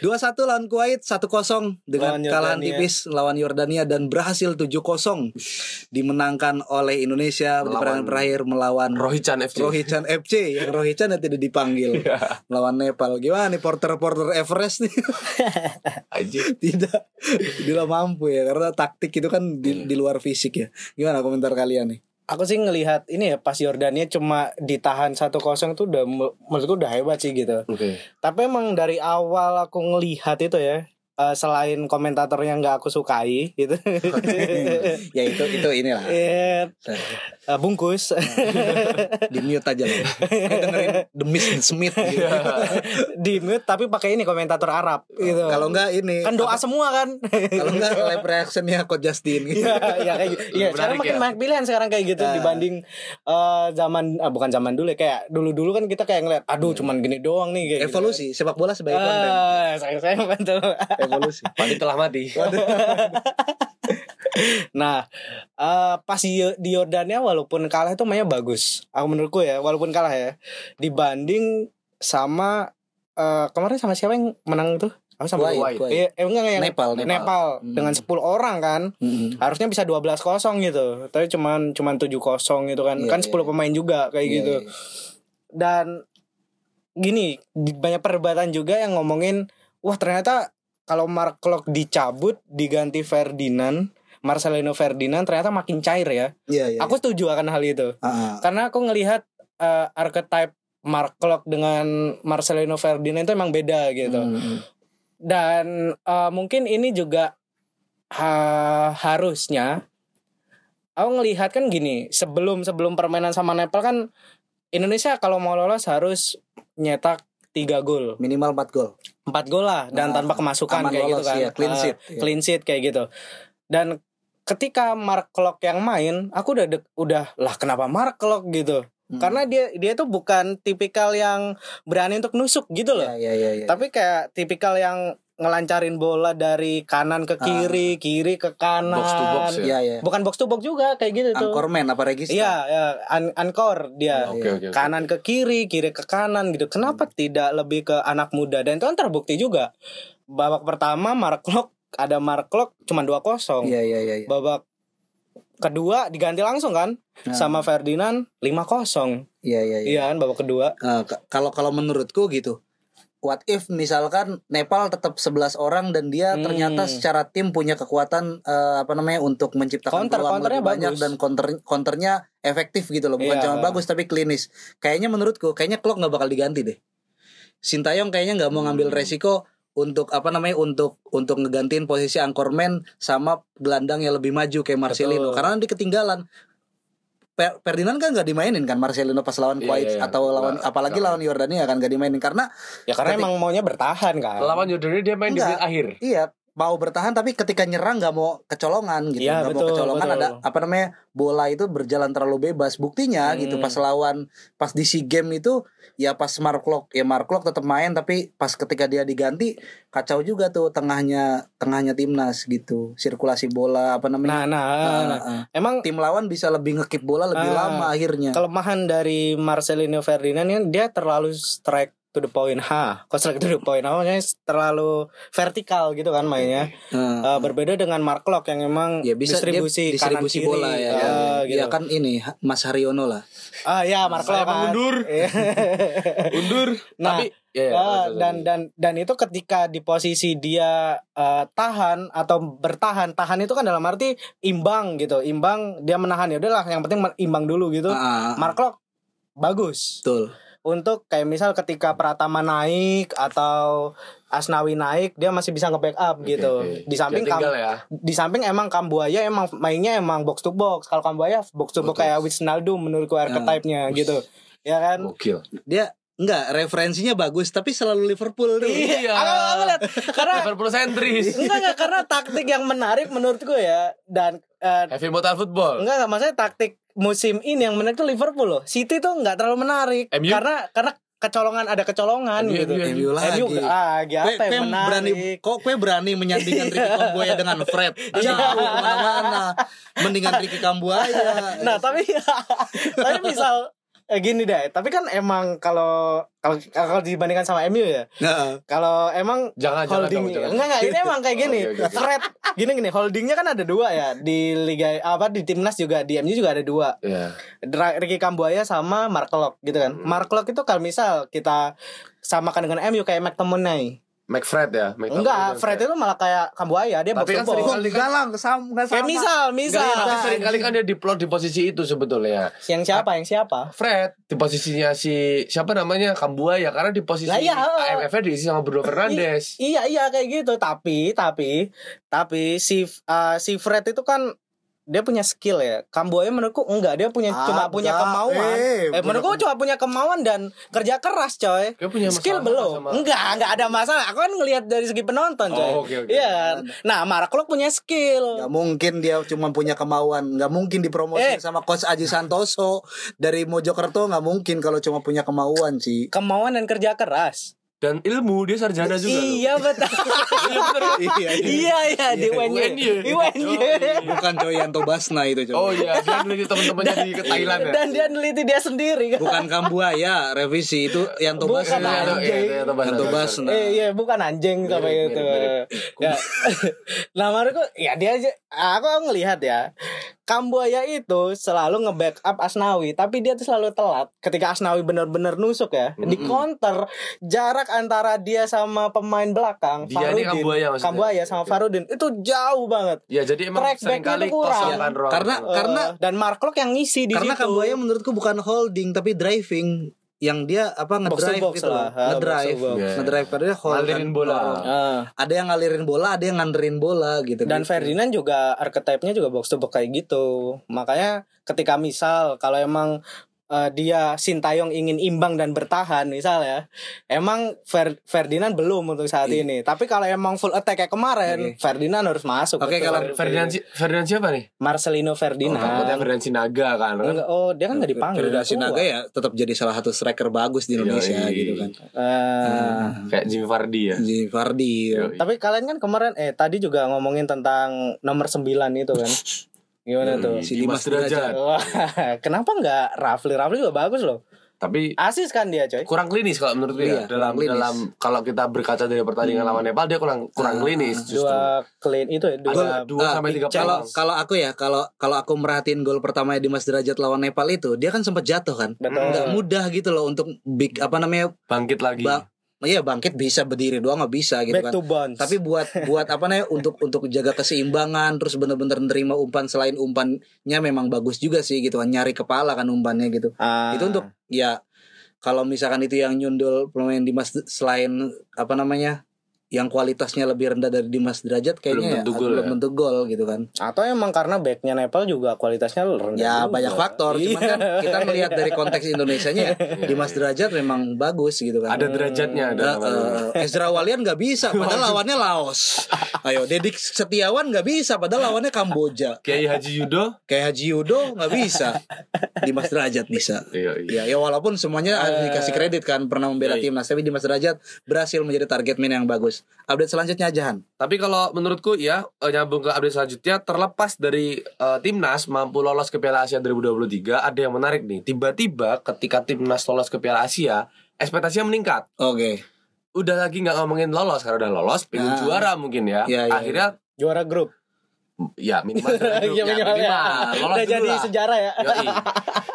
2-1 lawan Kuwait 1-0 dengan Lawan kalahan Yordania. tipis lawan Yordania dan berhasil 7-0 dimenangkan oleh Indonesia di pertandingan terakhir melawan Rohichan FC Rohichan FC yang Rohichan yang tidak dipanggil. Iya. melawan Nepal. Gimana nih porter-porter Everest nih? Aja tidak. Tidak mampu ya karena taktik itu kan di, di luar fisik ya. Gimana komentar kalian nih? Aku sih ngelihat ini ya pas Yordania cuma ditahan 1-0 tuh udah menurutku udah hebat sih gitu. oke. Tapi emang dari awal aku ngelihat itu ya eh, selain komentator yang nggak aku sukai gitu. [LAUGHS] ya itu itu inilah. Eh, eh, bungkus Di mute aja loh. Kayak dengerin The Miss Smith gitu. di mute tapi pakai ini komentator Arab gitu. Kalau enggak ini kan doa semua kan. kalau enggak live reactionnya Coach Justin gitu. Iya, iya kayak gitu. Iya, Lebih sekarang makin ya. banyak pilihan sekarang kayak gitu Nah. dibanding eh, zaman ah, bukan zaman dulu ya kayak dulu-dulu kan kita kayak ngeliat aduh cuman gini doang nih kayak gitu. Evolusi sepak bola sebagai konten. Ah, saya saya bantu. Evolusi. [LAUGHS] Pandi telah mati. [LAUGHS] nah, eh, pas di, di Yordania walaupun kalah itu mainnya bagus. Aku menurutku ya, walaupun kalah ya. Dibanding sama eh, kemarin sama siapa yang menang itu? Aku sama Kuwait, Kuwait. Iya, eh, enggak yang Nepal, Nepal. Nepal, Hmm. dengan 10 orang kan. Mm-mm. Harusnya bisa 12 kosong gitu. Tapi cuman cuman 7 kosong gitu kan. Iya, kan iya, 10 pemain juga kayak Iya, gitu. iya. Dan gini, banyak perdebatan juga yang ngomongin wah ternyata kalau Mark Klok dicabut diganti Ferdinand, Marcelino Ferdinand ternyata makin cair ya. Iya, iya. Aku setuju akan hal itu. Ah. Karena aku ngelihat eh, archetype Mark Klok dengan Marcelino Ferdinand itu emang beda gitu. Mm-mm. Dan eh, mungkin ini juga ha- harusnya aku ngelihat kan gini, sebelum sebelum permainan sama Nepal kan Indonesia kalau mau lolos harus nyetak 3 gol, minimal 4 gol. 4 gol lah dan Nah, tanpa kemasukan kayak gitu kan. iya, clean Eh, sheet, iya. clean sheet kayak gitu. Dan ketika Mark Klok yang main, aku udah dek- udah lah kenapa Mark Klok gitu. Hmm. Karena dia dia tuh bukan tipikal yang berani untuk nusuk gitu loh. Iya, iya, iya, iya. Tapi kayak tipikal yang ngelancarin bola dari kanan ke kiri, kiri ke kanan. Box to box ya? Iya, iya. Bukan box to box juga kayak gitu tuh. Anchorman apa regista? Iya, ya, an ankor dia. Oke oke. oke. Kanan ke kiri, kiri ke kanan gitu. Kenapa tidak lebih ke anak muda? Dan itu kan terbukti juga. Babak pertama Mark Klok ada Mark Klok cuma 2-0. Iya, iya, iya. iya. Babak kedua diganti langsung kan Nah. sama Ferdinand 5-0. Iya, iya, iya. Iya kan babak kedua. Eh, k- kalau kalau menurutku gitu. What if misalkan Nepal tetap 11 orang dan dia Hmm. ternyata secara tim punya kekuatan eh, apa namanya untuk menciptakan Counter, peluang lebih banyak bagus. dan counter counternya efektif gitu loh bukan Iya. cuma bagus tapi klinis kayaknya menurutku kayaknya Klok nggak bakal diganti deh Sintayong kayaknya nggak mau ngambil Hmm. resiko untuk apa namanya untuk untuk ngegantiin posisi Anchorman sama gelandang yang lebih maju kayak Marcelino Betul. karena nanti ketinggalan Ferdinand kan nggak dimainin kan Marcelino pas lawan Iya, Kuwait iya, iya. atau lawan Nggak, apalagi nggak. lawan Yordania kan nggak dimainin karena Ya karena Ketik- emang maunya bertahan kan. Lawan Yordania dia main di Enggak. menit akhir. iya mau bertahan tapi ketika nyerang nggak mau kecolongan gitu nggak mau betul, kecolongan betul. ada apa namanya bola itu berjalan terlalu bebas buktinya Hmm. gitu pas lawan pas di SEA game itu ya pas Mark Klok ya Mark Klok tetap main tapi pas ketika dia diganti kacau juga tuh tengahnya tengahnya timnas gitu sirkulasi bola apa namanya Nah, nah, Ah, nah. ah. emang tim lawan bisa lebih ngekip bola lebih Ah. lama akhirnya kelemahan dari Marcelino Ferdinand ini dia terlalu strike to the point ha kok strike to the point namanya terlalu vertikal gitu kan mainnya Ah, Eh, berbeda dengan Mark Klok yang emang ya bisa dia distribusi, distribusi kanan kiri bola ya, Ah, ya. gitu. Ya kan ini Mas Haryono lah ah ya Mark Klok kan. mengundur. [LAUGHS] Iya. Undur. Nah, Tapi ya, ya, terus, dan dan dan itu ketika di posisi dia eh, tahan atau bertahan tahan itu kan dalam arti imbang gitu imbang dia menahan ya udahlah yang penting imbang dulu gitu ah. Mark Klok bagus betul untuk kayak misal ketika Pratama naik atau Asnawi naik dia masih bisa nge-backup Oke, gitu. Di samping Kam- ya. di samping emang Kambuaya emang mainnya emang box to box. Kalau Kambuaya box to box Betul. kayak Wijnaldum menurutku archetype-nya Wih. gitu. Ya kan? Gokil. dia enggak referensinya bagus tapi selalu Liverpool tuh Iya. Aku, aku lihat karena Liverpool sentris. enggak enggak karena taktik yang menarik menurutku ya dan eh, Heavy metal football. enggak enggak maksudnya taktik musim ini yang menarik tuh Liverpool loh. City tuh enggak terlalu menarik MU? karena karena kecolongan ada kecolongan MU, gitu. MU, MU lagi. MU ah, Kue, apa kue yang menarik? berani kok kue berani menyandingkan Ricky [LAUGHS] Kambuaya dengan Fred jauh ke mana-mana mendingan Ricky Kambuaya Nah tapi [LAUGHS] tapi misal eh, gini deh. Tapi kan emang kalau kalau kalau dibandingkan sama MU ya. Nah, Kalau emang Jangan jangan holding dong, jangan. enggak enggak ini emang kayak gini. [LAUGHS] Fred gini gini holdingnya kan ada dua ya di liga apa di timnas juga di MU juga ada dua. Iya. Dra- Ricky Kambuaya sama Mark Locke gitu kan. Hmm. Mark Locke itu kalau misal kita samakan dengan MU kayak McTominay. McFred ya. McFred Enggak, Fred itu malah kayak Kambuaya, dia Tapi kan sering kali enggak lah, kesam, enggak sama. Kayak misal, misal. Enggak, tapi sering kali kan dia diplot di posisi itu sebetulnya. Yang siapa? Yang siapa? Fred di posisinya si siapa namanya Kambuaya karena di posisi Lah iya, heeh. IMF-nya diisi sama Bruno Fernandes. Iya iya kayak gitu tapi tapi tapi si uh, si Fred itu kan dia punya skill ya. Kamboya menurutku enggak, dia punya Ah, cuma punya enggak. kemauan. Eh, Eh, punya menurutku cuma punya kemauan dan kerja keras, coy. Dia punya skill masalah belum. sama- Enggak, enggak ada masalah. Aku kan ngelihat dari segi penonton, coy. Oh, oke, oke. Iya kan? Nah, Mark Klok punya skill. Gak mungkin dia cuma punya kemauan Gak mungkin Eh. dipromosi sama Coach Aji Santoso Dari Mojokerto gak mungkin kalau cuma punya kemauan sih Kemauan dan kerja keras. Dan ilmu dia sarjana juga. loh. [LAUGHS] Iya betul. [LAUGHS] Iya bener kan? Iya, iya iya di UNY. UNY. Di UNY. Bukan Joyanto Basna itu coba. Oh iya, dia dulu teman-temannya di ke Thailand ya. Dan dia neliti dia sendiri kan. Bukan Kambuaya revisi itu Yanto Bukan, Basna Iya, iya, iya, iya, Basna, Yanto Basna. Iya bukan anjing sama itu. Ya. [LAUGHS] nah menurutku ya dia aku ngelihat ya. Kambuaya itu selalu nge-backup Asnawi tapi dia tuh selalu telat. Ketika Asnawi benar-benar nusuk ya, di counter jarak antara dia sama pemain belakang Dia ini Kambuaya maksudnya. Kambuaya sama Farudin itu jauh banget. Ya jadi emang Track sering kali kurang. ruang. Karena- Karena- dan Mark Klok yang ngisi di Karena situ. Kambuaya menurutku bukan holding tapi driving yang dia apa ngedrive box gitu lah. Ha, ngedrive box to box. Ngedrive hold Ngalirin bola. Ah. ada yang ngalirin bola ada yang nganderin bola gitu Dan gitu. Ferdinand juga archetype-nya juga box to box kayak gitu. Makanya ketika misal kalau emang eh, dia Sintayong ingin imbang dan bertahan misal ya. Emang Fer- Ferdinand belum untuk saat Iya. ini. Tapi kalau emang full attack kayak kemarin, Oke. Ferdinand harus masuk. Oke, Betul. kalau Ferdinand si- Ferdinand siapa nih? Marcelino Oh, Ferdinand. takutnya Ferdinand Sinaga kan. Enggak, oh, dia kan nggak dipanggil. Ferdinand. Sinaga ya tetap jadi salah satu striker bagus di Indonesia Yoi. gitu kan Eh, Kayak Jimmy Vardy ya. Jimmy Vardy. Tapi kalian kan kemarin eh tadi juga ngomongin tentang nomor 9 itu kan. [LAUGHS] Gimana tuh? Si Dimas Derajat. Wah, kenapa nggak Rafli? Rafli juga bagus loh. Tapi Asis kan dia, coy. kurang klinis kalau menurut gue Iya, ya. Dalam klinis. dalam kalau kita berkaca dari pertandingan lawan Nepal dia kurang kurang Ah, klinis justru. Dua clean itu ya, dua Ada dua Ah, sampai tiga kalau kalau aku ya kalau kalau aku merhatiin gol pertama Dimas Derajat lawan Nepal itu dia kan sempat jatuh kan Betul. nggak mudah gitu loh untuk big apa namanya bangkit lagi. bang iya bangkit bisa berdiri doang nggak bisa gitu back kan to bounce. tapi buat buat apa namanya untuk untuk jaga keseimbangan terus bener-bener nerima umpan selain umpannya memang bagus juga sih gitu kan nyari kepala kan umpannya gitu Ah. itu untuk ya kalau misalkan itu yang nyundul pemain Dimas selain apa namanya yang kualitasnya lebih rendah dari Dimas Derajat kayaknya Belum tentu ya, gol belum ya. tentu gol gitu kan atau emang karena backnya Nepal juga kualitasnya rendah. ya juga. banyak faktor cuman kan Iya. kita melihat dari konteks [LAUGHS] Indonesianya ya Dimas Derajat memang bagus gitu kan Ada derajatnya ada Eh, namanya. eh, Ezra Walian nggak bisa padahal lawannya Laos ayo Dedik Setiawan nggak bisa padahal lawannya Kamboja Kiai Haji Yudo. kayak Haji Yudo nggak bisa Dimas Derajat bisa Iya, iya. Ya, ya walaupun semuanya harus dikasih kredit kan pernah membela Iya. timnas, tapi Dimas Derajat berhasil menjadi target man yang bagus. Update selanjutnya aja Han. Tapi kalau menurutku ya eh, nyambung ke update selanjutnya terlepas dari eh, timnas mampu lolos ke Piala Asia 2023 ada yang menarik nih. Tiba-tiba ketika timnas lolos ke Piala Asia ekspektasinya meningkat. Oke. Udah lagi nggak ngomongin lolos karena udah lolos pengen Nah. juara mungkin ya. Iya, iya, Akhirnya juara grup. Ya minimal juara grup, Iya, ya, minimal ya. minimal. Lolos Udah jadi lah. sejarah ya. Yoi.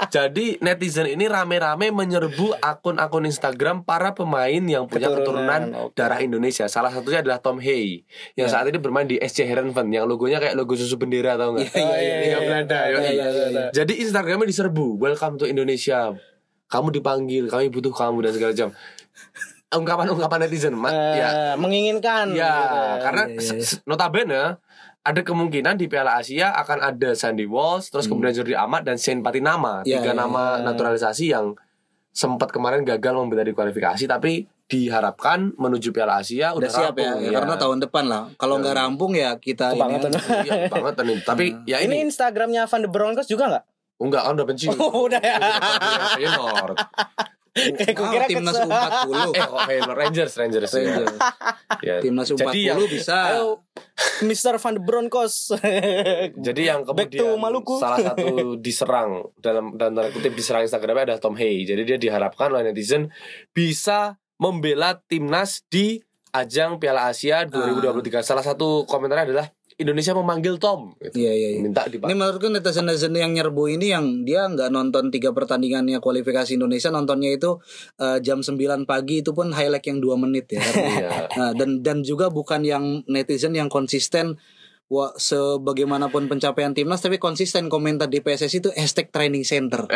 Jadi netizen ini rame-rame menyerbu akun-akun Instagram para pemain yang punya Keturunan, keturunan, darah Indonesia. Salah satunya adalah Tom Hay yang Ya. saat ini bermain di SC Heerenveen yang logonya kayak logo susu bendera tau nggak? Iya, iya, iya, iya, Belanda, iya, yoi. iya, iya, iya. Jadi Instagramnya diserbu, welcome to Indonesia. Kamu dipanggil, kami butuh kamu dan segala macam. Ungkapan-ungkapan netizen, Eh, ya, menginginkan Ya, gitu. karena Iya, iya, iya. notabene ada kemungkinan di Piala Asia akan ada Sandy Walsh, terus kemudian Jordi Amat dan Shane Patinama, Hmm. Iya, tiga iya, nama naturalisasi yang sempat kemarin gagal membela di kualifikasi, tapi diharapkan menuju Piala Asia udah, Udah siap ya, rampung, ya, karena tahun depan lah. Kalau nggak rampung ya kita Kebangetan. ini. Iya, banget nih. Tapi ya ini ini, Instagramnya Van de Bronckhorst juga nggak? enggak kan udah pensiun. Oh, udah ya. Feyenoord. Kayak Ah, kira timnas kesel. U40. Eh, kok Feyenoord Rangers, Rangers. ya. Rangers. Ya. Timnas U40 Jadi yang, bisa. Ayo, Mr. Van de Bronckhorst. [LAUGHS] Jadi yang kemudian Maluku. salah satu diserang dalam dan tanda kutip diserang Instagramnya adalah Tom Hay. Jadi dia diharapkan oleh netizen bisa membela timnas di ajang Piala Asia 2023. Salah satu komentarnya adalah Indonesia memanggil Tom gitu. Iya iya. iya. minta Ini dipanggil menurutku netizen-netizen yang nyerbu ini yang dia nggak nonton tiga pertandingannya kualifikasi Indonesia nontonnya itu eh, jam 9 pagi itu pun highlight yang dua menit ya. [LAUGHS] Iya. Nah, dan dan juga bukan yang netizen yang konsisten Wah, sebagaimanapun pencapaian timnas tapi konsisten komentar di PSSI itu hashtag training center. [LAUGHS]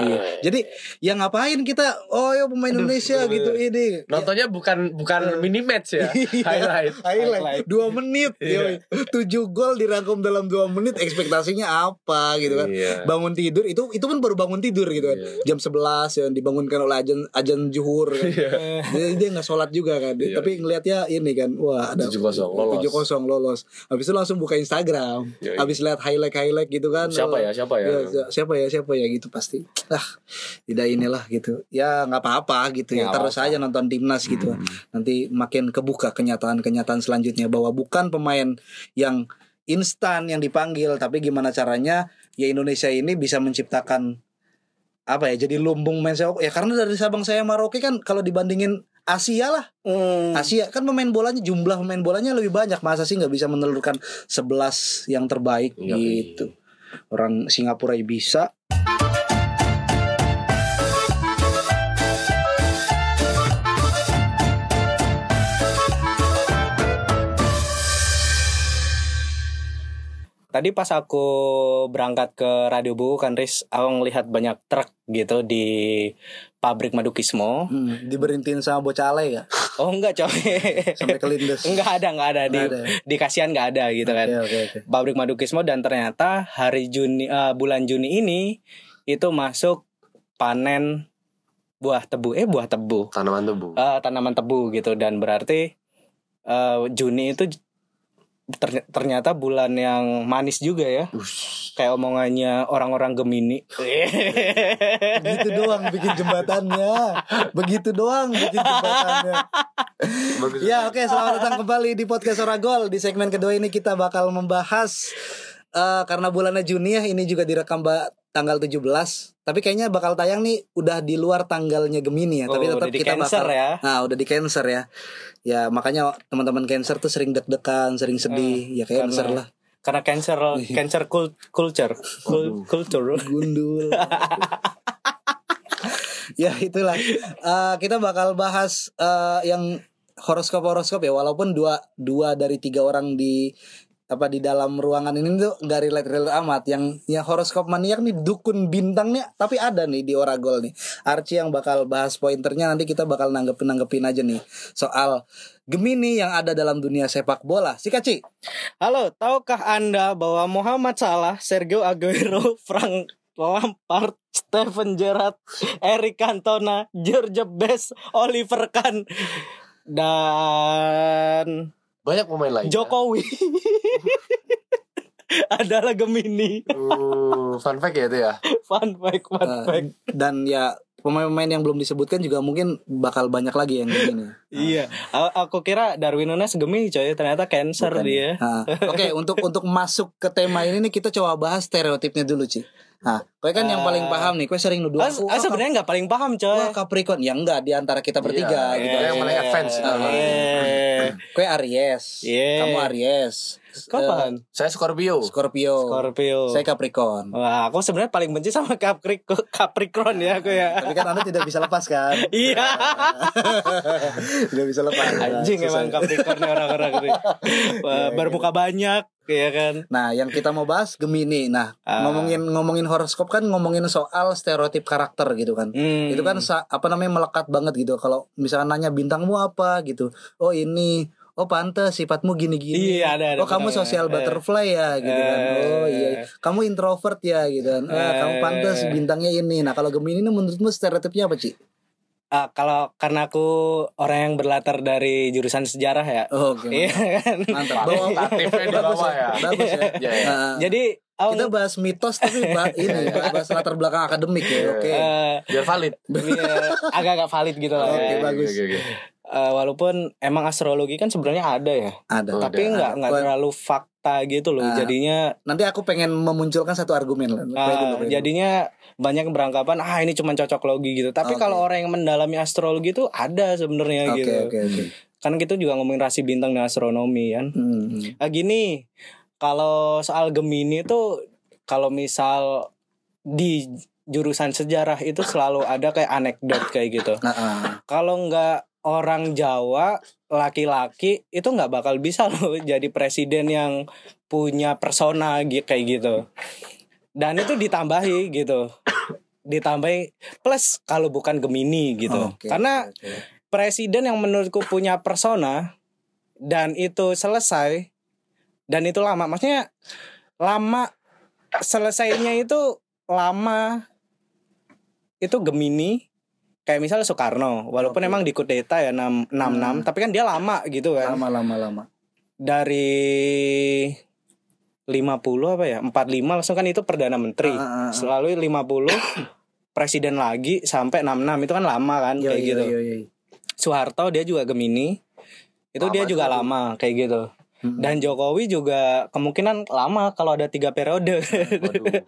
Iya. Jadi yang ngapain kita? Oh, yo pemain Indonesia gitu ini. nontonnya bukan bukan mini match ya [LAUGHS] Iya. highlight highlight dua menit Iya. yoi. tujuh gol dirangkum dalam dua menit ekspektasinya apa gitu kan Iya. bangun tidur itu itu pun baru bangun tidur gitu kan jam 11 ya dibangunkan oleh ajan ajan juhur kan. Jadi dia nggak sholat juga kan Iya. tapi ngelihatnya ini kan wah ada 7-0 lolos. tujuh kosong lolos habis itu langsung buka Instagram. Yoi. habis lihat highlight highlight gitu kan. Siapa ya, siapa ya? Iya, siapa ya siapa ya gitu pasti. Ah tidak inilah gitu. Ya nggak apa-apa gitu ya. Nggak terus aja nonton timnas gitu. Nanti makin kebuka kenyataan-kenyataan selanjutnya bahwa bukan pemain yang instan yang dipanggil tapi gimana caranya ya Indonesia ini bisa menciptakan apa ya jadi lumbung main sepak ya karena dari Sabang saya Maroke kan kalau dibandingin Asia lah. Hmm. Asia kan pemain bolanya jumlah pemain bolanya lebih banyak. Masa sih nggak bisa menelurkan 11 yang terbaik Iya, gitu? Orang Singapura ya bisa. Tadi pas aku berangkat ke Radio Buku kan Riz, aku ngelihat banyak truk gitu di pabrik madu Kismo. hmm, diberhentiin sama bocah alay ya Oh enggak coy. sampai kelindes enggak ada, enggak ada di Nggak ada. di kasihan enggak ada gitu kan. Oke, oke, oke. Pabrik madu Kismo dan ternyata hari Juni eh, bulan Juni ini itu masuk panen buah tebu eh buah tebu tanaman tebu Eh, tanaman tebu gitu dan berarti eh, Juni itu ternyata bulan yang manis juga ya. Kayak omongannya orang-orang Gemini. Begitu doang bikin jembatannya. Begitu doang bikin jembatannya. Bagus. Ya oke selamat datang kembali di podcast Oragol Di segmen kedua ini kita bakal membahas eh, Karena bulannya Juni ya Ini juga direkam ba- tanggal 17 Tapi kayaknya bakal tayang nih Udah di luar tanggalnya Gemini ya Tapi Oh, tetap udah di kita Cancer bakal ya. Nah udah di Cancer ya. Ya makanya teman-teman Cancer tuh sering deg-degan Sering sedih. Ya Cancer karena- lah. karena cancer cancer cul- culture. Cul- culture. [LAUGHS] Gundul. Ya itulah. Eh, Kita bakal bahas eh, Yang horoskop-horoskop ya Walaupun dua, dua dari tiga orang di apa di dalam ruangan ini tuh nggak relate relate amat. Yang yang horoskop maniak nih dukun bintangnya tapi ada nih di Oragol nih. Archie yang bakal bahas pointernya nanti kita bakal nanggepin nanggepin aja nih soal Gemini yang ada dalam dunia sepak bola. Si Kaci. Halo, tahukah Anda bahwa Muhammad Salah, Sergio Aguero, [LAUGHS] Frank Lampard, Steven Gerrard, Eric Cantona, George Best, Oliver Kahn, dan banyak pemain lain Jokowi [LAUGHS] adalah Gemini. uh, fun fact ya itu ya Fun fact, fun Eh, fact. dan ya pemain-pemain yang belum disebutkan juga mungkin bakal banyak lagi yang Gemini [LAUGHS] Iya, A- aku kira Darwin Nunes Gemini coy, ternyata Cancer Bukan. dia. Nah, Oke, untuk untuk masuk ke tema ini nih kita coba bahas stereotipnya dulu, Ci. Nah, kowe kan yang paling paham nih, kowe sering nuduh aku. ah, "Wah, sebenarnya nggak paling paham coy. Wah Capricorn ya enggak di antara kita bertiga Iya, gitu. iya, yang paling advance. Iya. Kue Aries, Iya. kamu Aries. Kapan? saya Scorpio Scorpio. Scorpio. Saya Capricorn. Wah, aku sebenarnya paling benci sama Capricorn, Capricorn ya aku ya. Tapi kan Anda tidak bisa lepas kan? [LAUGHS] Iya. [LAUGHS] tidak bisa lepas. Anjing Susah. emang Capricorn orang-orang ini. [LAUGHS] Wah, bermuka banyak ya kan. Nah, yang kita mau bahas Gemini. Nah, Ah. ngomongin ngomongin horoskop kan ngomongin soal stereotip karakter gitu kan. Hmm. Itu kan apa namanya melekat banget gitu. Kalau misalnya nanya bintangmu apa gitu. Oh, ini Oh pantes sifatmu gini-gini. Iya, ada, ada oh kamu sosial Eh. butterfly ya gitu kan. Oh iya. Eh. Kamu introvert ya gitu kan. Ah, kamu Eh. pantes bintangnya ini. Nah kalau Gemini ini menurutmu stereotipnya apa sih? Ah, kalau karena aku orang yang berlatar dari jurusan sejarah ya. Oh, Oke. Iya kan. Mantap. Bawa Aktifnya di bagus bawah ya. ya. Bagus ya. Iya, iya. Nah, Jadi oh, kita bahas mitos tapi bah- [LAUGHS] ini bahas latar belakang akademik ya. Oke. eh, biar valid iya, agak-agak valid gitu lah. Oke, ya. bagus. oke, oke. Eh, walaupun emang astrologi kan sebenarnya ada ya, Ada. Tapi nggak nggak terlalu fakta gitu loh. Ah. Jadinya Nanti aku pengen memunculkan satu argumen lah. Ah, dulu. jadinya banyak yang beranggapan ah ini cuma cocok logi gitu. Tapi Oke. kalau orang yang mendalami astrologi itu ada sebenarnya Oke gitu. oke oke. kan kita juga ngomongin rasi bintang dan astronomi kan Hmm. Ah, gini, kalau soal Gemini tuh kalau misal di jurusan sejarah itu selalu ada kayak anekdot kayak gitu. Kalau nggak orang Jawa laki-laki itu nggak bakal bisa loh [LAUGHS] jadi presiden yang punya persona gi- kayak gitu. Dan itu ditambahi gitu. Ditambahi plus kalau bukan Gemini gitu. Oke, Karena oke, oke. presiden yang menurutku punya persona dan itu selesai dan itu lama maksudnya lama selesainya itu lama itu Gemini kayak misalnya Soekarno walaupun Oke. emang di kudeta ya 6 66 Hmm. tapi kan dia lama gitu kan lama lama lama. dari 50 apa ya 45 langsung kan itu perdana menteri Ah, ah, ah. selalu 50 [COUGHS] presiden lagi sampai 66 itu kan lama kan Yo, kayak yo, gitu yo, yo. Soeharto dia juga Gemini. Itu Lama dia juga lama kayak gitu. Mm-mm. Dan Jokowi juga kemungkinan lama kalau ada tiga periode. Waduh. [LAUGHS]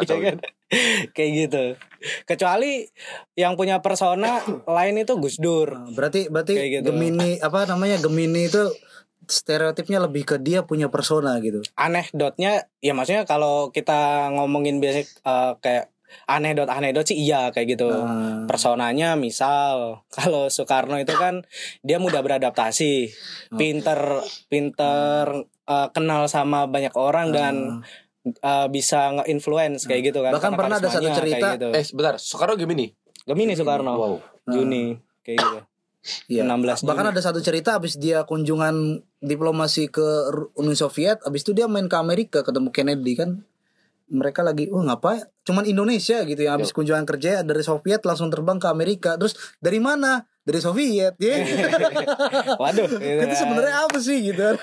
Iya kan? kayak gitu. Kecuali yang punya persona [COUGHS] lain itu Gus Dur. Nah, berarti berarti Kayak gitu. Gemini apa namanya Gemini itu stereotipnya lebih ke dia punya persona gitu. Anekdotnya ya maksudnya kalau kita ngomongin biasa eh, kayak anekdot-anekdot sih iya kayak gitu. Nah, Personanya misal [LAUGHS] kalau Soekarno itu kan dia mudah beradaptasi, pinter pinter eh, kenal sama banyak orang dan eh, bisa nge-influence kayak gitu kan. Bahkan pernah ada satu cerita, gitu. Eh sebentar, Soekarno Gemini. Gemini Soekarno. Wow. Juni kayak gitu. Iya. 16 Bahkan Juni. ada satu cerita abis dia kunjungan diplomasi ke Uni Soviet, abis itu dia main ke Amerika ketemu Kennedy kan. Mereka lagi, oh ngapain? Cuman Indonesia gitu ya. Abis kunjungan kerja dari Soviet langsung terbang ke Amerika. Terus dari mana? Dari Soviet. Ya. [LAUGHS] Waduh. gitu [LAUGHS] itu kan. sebenarnya apa sih gitu?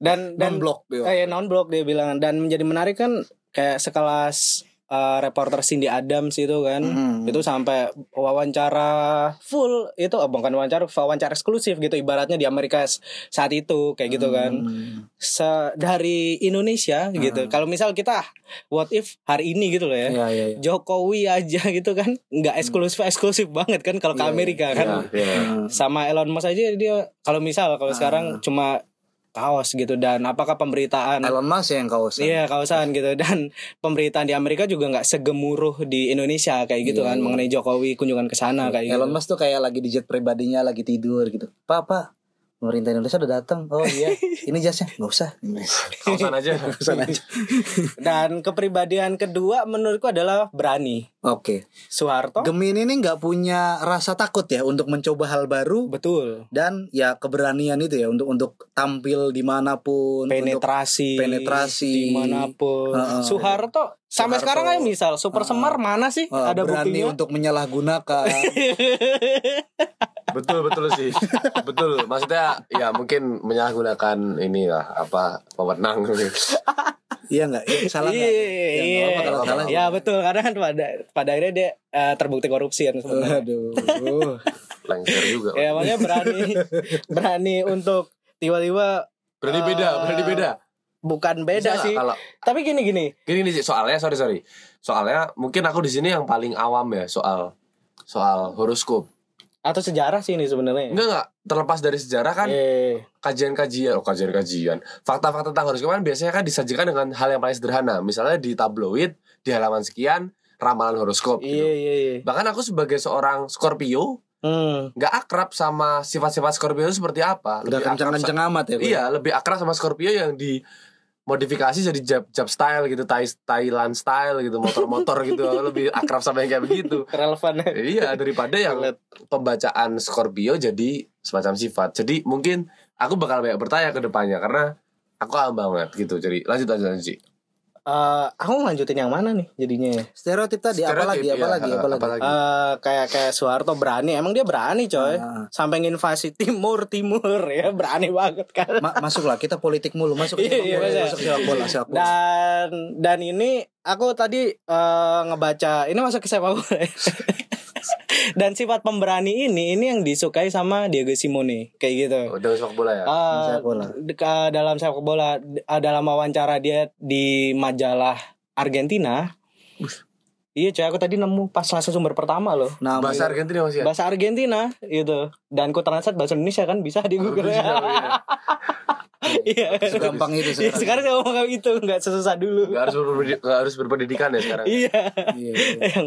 dan dan Non blok. kayak non blok dia bilang dan menjadi menarik kan kayak sekelas eh, reporter Cindy Adams itu kan Mhm. itu sampai wawancara full itu oh, bukan wawancara wawancara eksklusif gitu ibaratnya di Amerika saat itu kayak gitu kan Hmm. Se- dari Indonesia gitu kalau misal kita what if hari ini gitu loh ya Iya, iya, iya. Jokowi aja [LAUGHS] gitu kan nggak eksklusif eksklusif banget kan kalau ke Iya, Amerika kan Iya, iya. Hmm. sama Elon Musk aja dia kalau misal kalau Ah. sekarang cuma kaos gitu dan apakah pemberitaan Elon Musk yang kau Iya kawasan gitu [LAUGHS] dan pemberitaan di Amerika juga nggak segemuruh di Indonesia kayak gitu Iya, kan iya. mengenai Jokowi kunjungan ke sana kayak Elon gitu. Musk tuh kayak lagi di jet pribadinya lagi tidur gitu. Papa, pemerintah Indonesia udah datang. Oh iya, [LAUGHS] ini jasnya nggak usah. Kausan aja. [LAUGHS] Pesan aja. Dan kepribadian kedua menurutku adalah berani. Oke. Soeharto Gemini ini nggak punya rasa takut ya untuk mencoba hal baru betul dan ya keberanian itu ya untuk untuk tampil di mana pun. untuk- penetrasi penetrasi. di mana pun. Heeh. Soeharto sampai Soeharto. sekarang kayak misal Super Semar mana sih eh, ada berani buktinya? untuk menyalahgunakan. [LAUGHS] betul betul sih. [LAUGHS] betul. Maksudnya ya mungkin menyalahgunakan ini lah apa pemenang. [LAUGHS] Iya nggak? Iya, salah nggak? Iya, Ya, nggak iya. apa-apa kalau salah. Ya betul karena kan pada pada akhirnya dia eh, terbukti korupsi kan sebenarnya. Aduh. Lengser juga. ya makanya berani berani untuk tiba-tiba Berarti beda, berarti beda. Bukan beda Bisa sih Kalau tapi gini gini gini nih soalnya sorry sorry. Soalnya mungkin aku di sini yang paling awam ya soal soal horoskop. atau sejarah sih ini sebenarnya Enggak enggak terlepas dari sejarah kan Eh, kajian-kajian oh kajian-kajian fakta-fakta tentang horoskop kan biasanya kan disajikan dengan hal yang paling sederhana misalnya di tabloid di halaman sekian ramalan horoskop iya gitu. iya iya bahkan aku sebagai seorang Scorpio hmm. nggak akrab sama sifat-sifat Scorpio itu seperti apa kenceng-kenceng sa- amat ya. Bro? iya lebih akrab sama Scorpio yang di modifikasi jadi jab jab style gitu Thai Thailand style gitu motor-motor gitu [LAUGHS] lebih akrab sama yang kayak begitu relevan iya daripada yang pembacaan Scorpio jadi semacam sifat. Jadi mungkin aku bakal banyak bertanya ke depannya karena aku paham banget gitu. Jadi lanjut lanjut lanjut. Eh, aku lanjutin yang mana nih jadinya Stereotip tadi apa lagi? Stereotip, Apa iya, lagi? Apa lagi? Eh, kayak kayak Soeharto berani emang dia berani coy Ah. sampai nginvasi timur timur ya berani banget kan Ma- masuklah kita politik mulu masuk Iya, iya, masuk, iya. masuk sepak bola sepak bola. dan dan ini aku tadi eh, ngebaca ini masuk ke sepak bola ya. Dan sifat pemberani ini ini yang disukai sama Diego Simone kayak gitu Udah sepak bola ya. Eh, Sepak bola. dalam sepak bola eh, dalam wawancara dia di majalah Argentina Iya coy aku tadi nemu pas langsung sumber pertama loh Nah, Bahasa Argentina masih ya? Bahasa Argentina itu Dan ku translate bahasa Indonesia kan bisa di Google Bisa, iya. [LAUGHS] Iya segampang itu Iya, sekarang. sekarang saya ngomong itu nggak susah dulu. Nggak harus berpendidikan, harus berpendidikan ya sekarang. Iya. Iya, iya.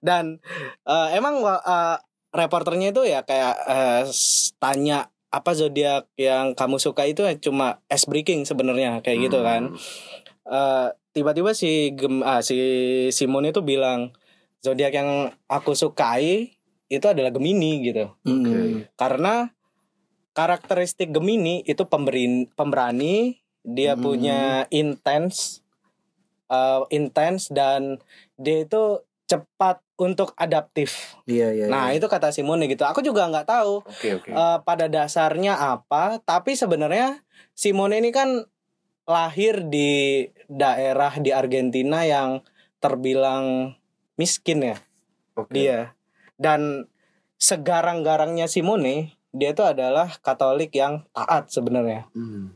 Dan eh, emang eh, reporternya itu ya kayak eh, s- tanya apa zodiak yang kamu suka itu cuma ice breaking sebenarnya kayak gitu kan. Hmm. Eh, tiba-tiba si Gem, ah, si Simon itu bilang zodiak yang aku sukai itu adalah Gemini gitu. Hmm. Karena karakteristik Gemini itu pemberin, pemberani, dia Hmm. punya intens, eh, intens dan dia itu cepat untuk adaptif. Iya, iya. Nah iya. itu kata Simone gitu. Aku juga nggak tahu Oke oke. eh, pada dasarnya apa, tapi sebenarnya Simone ini kan lahir di daerah di Argentina yang terbilang miskin ya Oke. dia dan segarang-garangnya Simone dia itu adalah Katolik yang taat sebenarnya Hmm.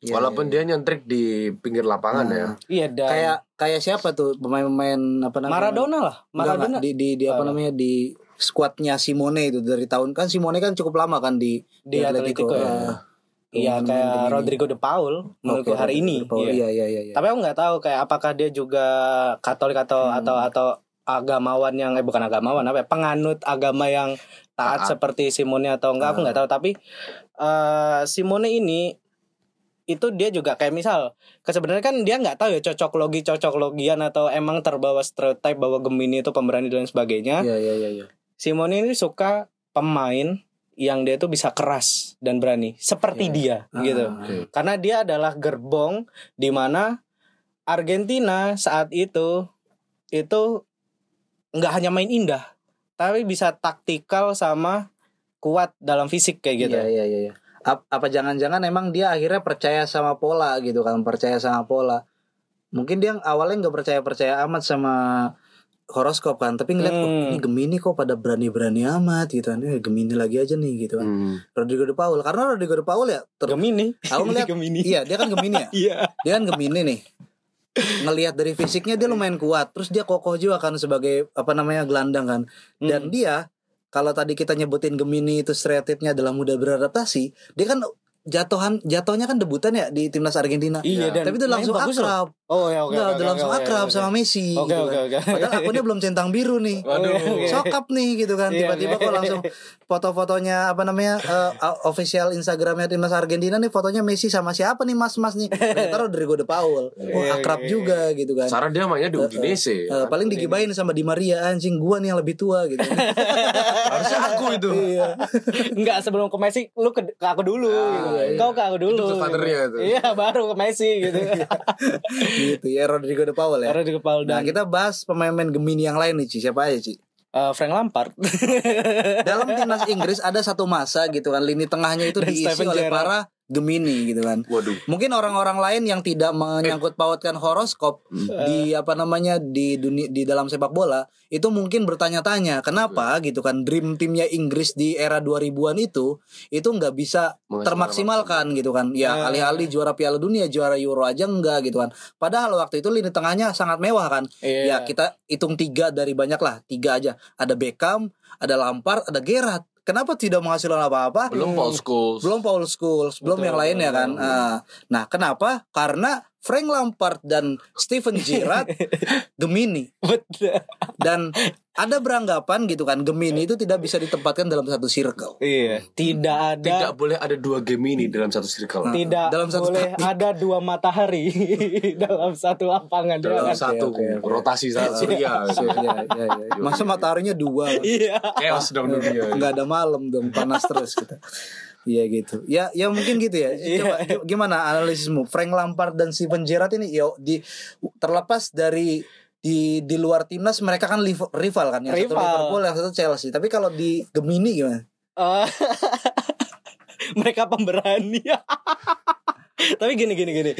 Iya, Walaupun iya. dia nyentrik di pinggir lapangan Nah, ya. iya dan kayak kayak siapa tuh pemain-pemain apa namanya? Maradona lah Maradona enggak, di di, di apa Apa? namanya di skuadnya Simone itu dari tahun kan Simone kan cukup lama kan di di Atletico ya Ah, iya kayak. Rodrigo de Paul menurutku Oke, hari ini Paul. iya. Iya, iya, iya, iya. tapi aku nggak tahu kayak apakah dia juga Katolik atau Hmm. atau atau agamawan yang eh bukan agamawan apa ya, penganut agama yang taat Taat. seperti Simone atau enggak aku Ah. nggak tahu tapi eh Simone ini itu dia juga kayak misal sebenarnya kan dia nggak tahu ya cocok logi cocok logian atau emang terbawa stereotip bahwa Gemini itu pemberani dan sebagainya Iya, iya, iya, iya. Simone ini suka pemain yang dia tuh bisa keras dan berani seperti Iya. dia Ah, gitu Oke. karena dia adalah gerbong di mana Argentina saat itu itu nggak hanya main indah tapi bisa taktikal sama kuat dalam fisik kayak gitu Iya, iya, iya, iya. Ap- Apa jangan-jangan emang dia akhirnya percaya sama pola gitu kan, percaya sama pola. Mungkin dia awalnya nggak percaya-percaya amat sama horoskop kan, tapi ngeliat Hmm. "Oh, ini Gemini kok pada berani-berani amat gitu kan. Eh, Gemini lagi aja nih gitu kan. Hmm. Rodrigo de Paul karena Rodrigo de Paul ya ter- Gemini Aku ngeliat- [LAUGHS] Gemini iya dia kan Gemini ya. [LAUGHS] iya Dia kan Gemini nih. Ngelihat dari fisiknya dia lumayan kuat, terus dia kokoh juga kan sebagai apa namanya gelandang kan. Dan Hmm. dia kalau tadi kita nyebutin Gemini itu stereotipnya adalah mudah beradaptasi, dia kan jatuhan jatuhnya kan debutan ya di timnas Argentina. iya Ya. dan Tapi itu langsung bagus loh. akrab. oh ya oke Enggak, oke, udah oke, langsung oke, akrab oke. sama Messi oke gitu oke kan. oke Padahal akunnya belum centang biru nih. Waduh. Oke. Sokap nih gitu kan. Iya, Tiba-tiba kok langsung foto-fotonya apa namanya eh, official Instagramnya timnas Argentina nih fotonya Messi sama siapa nih mas-mas nih. Ternyata Rodrigo de Paul. Oh, Iya, akrab iya, juga gitu kan. Sarah dia mainnya di Udinese. Eh, paling digibain sama Di Maria anjing gua nih yang lebih tua gitu. [LAUGHS] Harusnya aku itu. iya. Enggak sebelum ke Messi lu ke, ke aku dulu Ah, gitu. Iya. Kau ke aku dulu. Itu gitu. itu. Iya, baru ke Messi gitu. [LAUGHS] gitu ya Rodrigo de Paul ya. Di kepala Nah dan kita bahas pemain-pemain Gemini yang lain nih Ci Siapa aja Ci eh, Frank Lampard. Dalam timnas Inggris ada satu masa gitu kan Lini tengahnya itu Dan diisi Steven oleh Gerrard. para Gemini gitu kan. Waduh. Mungkin orang-orang lain yang tidak menyangkut pautkan horoskop di apa namanya di dunia di dalam sepak bola itu mungkin bertanya-tanya kenapa gitu kan dream timnya Inggris di era 2000-an itu itu nggak bisa termaksimalkan gitu kan. Ya Ah. alih-alih juara Piala Dunia juara Euro aja enggak gitu kan. Padahal waktu itu lini tengahnya sangat mewah kan. Iya. ya kita hitung tiga dari banyak lah tiga aja. Ada Beckham ada Lampard ada Gerrard kenapa tidak menghasilkan apa-apa Belum Paul Scholes. belum Paul Scholes, belum Betul, yang lainnya kan. Ah, nah, kenapa? Karena Frank Lampard dan Steven Gerrard [LAUGHS] Gemini dan ada beranggapan gitu kan Gemini itu tidak bisa ditempatkan dalam satu circle. Iya. Tidak ada Tidak boleh ada dua Gemini dalam satu circle. tidak Dalam satu boleh taktik. ada dua matahari [LAUGHS] dalam satu lapangan Dalam Jangan. satu oke, oke. rotasi saat surya. So, ya, ya, ya. Masa mataharinya dua, Iya. Chaos dong dunia. nggak ada malam dong panas terus gitu. Iya gitu. Ya, ya mungkin gitu ya. Coba Iya. coba gimana analisismu? Frank Lampard dan Steven Gerrard ini yo di terlepas dari di di luar timnas mereka kan rival kan yang satu Rival. Liverpool yang satu Chelsea. Tapi kalau di Gemini gimana? Eh, [LAUGHS] mereka pemberani. [LAUGHS] Tapi gini gini gini.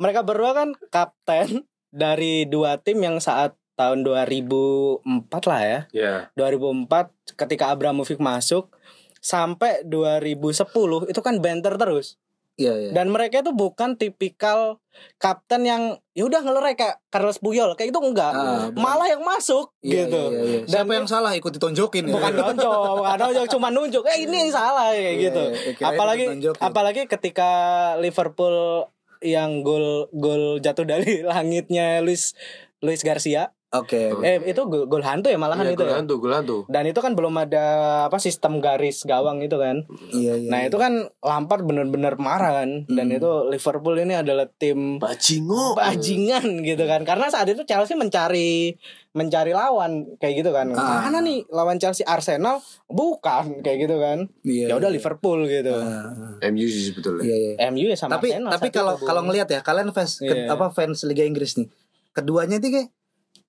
Mereka berdua kan kapten dari dua tim yang saat tahun 2004 lah ya. Ya. 2004 ketika Abramovich masuk sampai 2010 itu kan banter terus. Iya, iya. Dan mereka itu bukan tipikal kapten yang ya udah ngelerai kayak Carlos Puyol kayak itu enggak. Ah. Malah yang masuk Iya, gitu. iya, iya. Dan Siapa yang salah ikut ditonjokin ya? bukan nonjok, bukan nonjok, cuma nunjuk. Eh ini yang salah kayak Iya, gitu. iya, apalagi apalagi ketika Liverpool yang gol gol jatuh dari [LAUGHS] langitnya Luis Luis Garcia. Oke. oke. Eh itu gol, gol hantu ya malahan Iya, itu ya. gulan tuh, gulan tuh. Dan itu kan belum ada apa sistem garis gawang itu kan. Iya, iya. Nah, iya. itu kan Lampard bener-bener marah kan. Dan Hmm. itu Liverpool ini adalah tim Bajingo. bajingan gitu kan. Karena saat itu Chelsea mencari mencari lawan kayak gitu kan. Ah. Mana nih lawan Chelsea Arsenal? Bukan kayak gitu kan. Iya, Ya udah iya. Liverpool gitu. Ah, ah. MU sih sebetulnya. Iya, iya. MU ya sama tapi Arsenal tapi kalau kalau ngelihat ya kalian fans ke- Iya. apa fans Liga Inggris nih keduanya itu kayak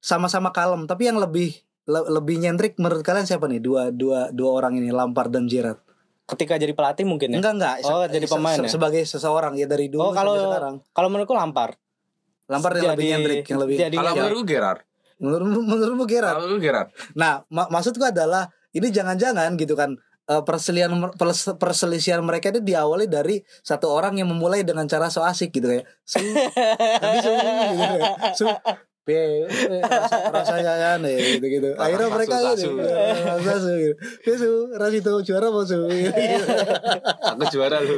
sama-sama kalem tapi yang lebih le- lebih nyentrik menurut kalian siapa nih dua dua dua orang ini Lampard dan Gerrard ketika jadi pelatih mungkin ya. enggak enggak Oh, jadi pemain ya? sebagai seseorang ya dari dulu Oh, kalau sampai sekarang kalau menurutku Lampard. Lampard yang lebih Jadi- nyentrik yang lebih jadi Kalau yang- menurutku Gerard. menurut menurutmu Gerrard Kalau menurutku Gerard. nah ma- maksudku adalah ini jangan-jangan gitu kan eh, perselisihan pers- perselisihan mereka itu diawali dari satu orang yang memulai dengan cara so asik gitu kayak su tapi su gitu kayak, su Rasa, rasanya aneh gitu gitu. Akhirnya Rasu, mereka rasu. gitu. Rasu gitu. Ya rasu itu juara mau su. Aku juara lu.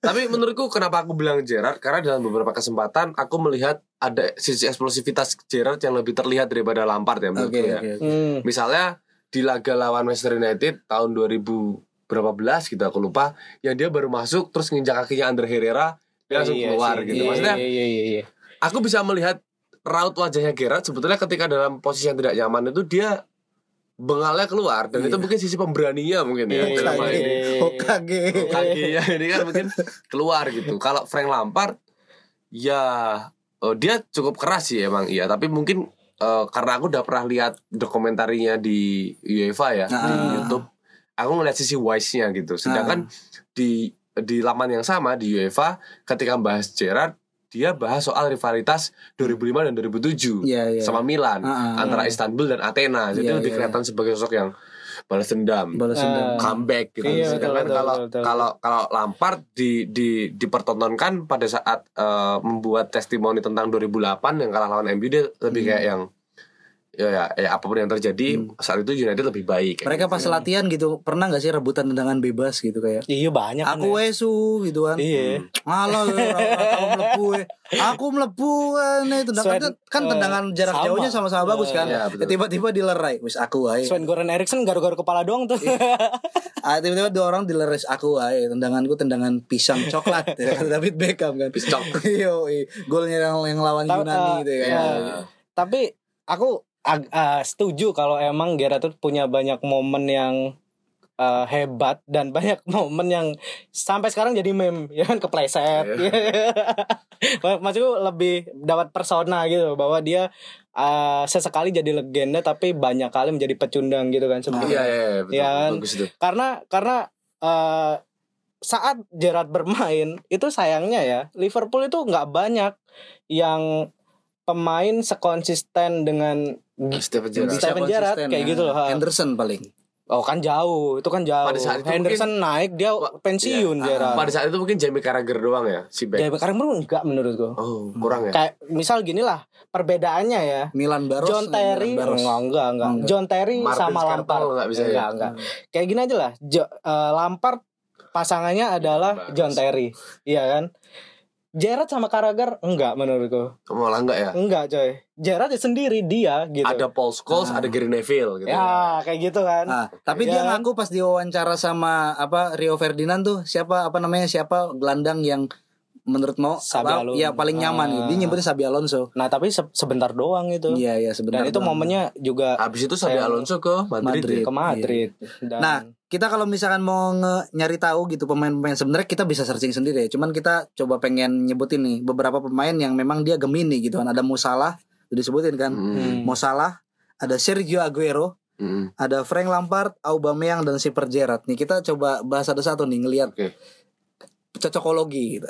Tapi menurutku kenapa aku bilang Gerard karena dalam beberapa kesempatan aku melihat ada sisi eksplosivitas Gerard yang lebih terlihat daripada Lampard ya menurutku Oke ya. oke. oke. Hmm. Misalnya di laga lawan Manchester United tahun 2000 berapa belas gitu aku lupa yang dia baru masuk terus nginjak kakinya Andre Herrera dia langsung Iya keluar sih. gitu. Iya, Maksudnya iya, iya, iya, iya. aku bisa melihat raut wajahnya Gerard sebetulnya ketika dalam posisi yang tidak nyaman itu dia bengalnya keluar dan Iya. itu mungkin sisi pemberaninya mungkin ya Iya, dalam hal iya, ini. iya. Hokage. kakinya ini kan mungkin keluar gitu. Kalau Frank Lampard ya oh, dia cukup keras sih emang iya, tapi mungkin eh, karena aku udah pernah lihat dokumentarinya di UEFA ya di Ah. YouTube, aku ngeliat sisi wise-nya gitu. Sedangkan di di laman yang sama di UEFA ketika bahas Gerrard dia bahas soal rivalitas 2005 dan 2007 Iya iya. sama Milan Ah, ah. antara Istanbul dan Athena. Jadi Iya, lebih iya. kelihatan sebagai sosok yang balas dendam balas dendam. comeback gitu. Iya, Sedangkan betul, kalau kalau kalau Lampard di di dipertontonkan pada saat eh, membuat testimoni tentang 2008 yang kalah lawan MU dia lebih Hmm. kayak yang ya, ya, ya apa pun yang terjadi saat itu United lebih baik. Mereka gitu. pas latihan gitu pernah nggak sih rebutan tendangan bebas gitu kayak Iya banyak kan aku ya. wesu gitu kan. Iya. Alah, [LAUGHS] aku melebu eh. Aku melebu eh, nih tendangan Sven, kan eh, tendangan jarak sama. jauhnya sama-sama bagus kan. Iya, Ya, betul. tiba-tiba dilerai, wis aku aja. Sven Goran Eriksson garu-garu kepala doang tuh. [LAUGHS] Ah, tiba-tiba dua orang dilerai aku aja. Tendanganku tendangan pisang coklat [LAUGHS] ya kan David Beckham kan. Pisang. Yo, golnya yang yang lawan Yunani gitu ya. Iya. Tapi aku ag- eh, setuju kalau emang Gerrard tuh punya banyak momen yang eh, hebat dan [LAUGHS] banyak momen yang sampai sekarang jadi meme ya kan kepleset. [LAUGHS] Maksudku lebih dapat persona gitu bahwa dia eh, sesekali jadi legenda tapi banyak kali menjadi pecundang gitu kan Iya sebenarnya. iya iya, betul, Iya kan? bagus itu. karena karena eh, saat Gerrard bermain itu sayangnya ya Liverpool itu nggak banyak yang pemain sekonsisten dengan Stephen Gerrard. Steven Gerrard kayak ya. gitu loh. Henderson paling. oh kan jauh itu kan jauh Pada saat itu Henderson naik dia pensiun Iya. Gerrard Pada saat itu mungkin Jamie Carragher doang ya si back. Sekarang menurut enggak menurutku Oh, kurang ya. kayak misal gini lah perbedaannya ya Milan Baros. John Terry Milan Baros. enggak enggak enggak Enggak. John Terry Martin sama Skrtel Lampard nggak bisa ya? enggak enggak kayak gini aja lah Jo- eh, Lampard pasangannya adalah. John Terry iya kan Gerrard sama Carragher enggak menurutku Malah enggak ya? enggak coy Gerrard ya sendiri dia gitu Ada Paul Scholes, Ah. ada Gary Neville gitu. ya kayak gitu kan Ah, tapi Iya dia kan? ngaku pas diwawancara sama apa Rio Ferdinand tuh siapa apa namanya siapa gelandang yang menurut mau Xabi apa, Alonso. ya paling nyaman Ah. gitu. Dia nyebutnya Sabi Alonso. nah tapi se- sebentar doang itu Iya iya sebentar. dan itu doang. momennya juga Habis itu Sabi Alonso ke Madrid. Madrid. ya? ke Madrid dan Nah, kita kalau misalkan mau nge- nyari tahu gitu pemain-pemain sebenarnya kita bisa searching sendiri ya. Cuman kita coba pengen nyebutin nih beberapa pemain yang memang dia Gemini gitu kan. Ada udah disebutin kan. Hmm. Mo Salah, ada Sergio Aguero, Hmm. ada Frank Lampard, Aubameyang dan Super Gerrard. Nih kita coba bahas satu-satu nih ngelihat Oke. Cocokologi gitu.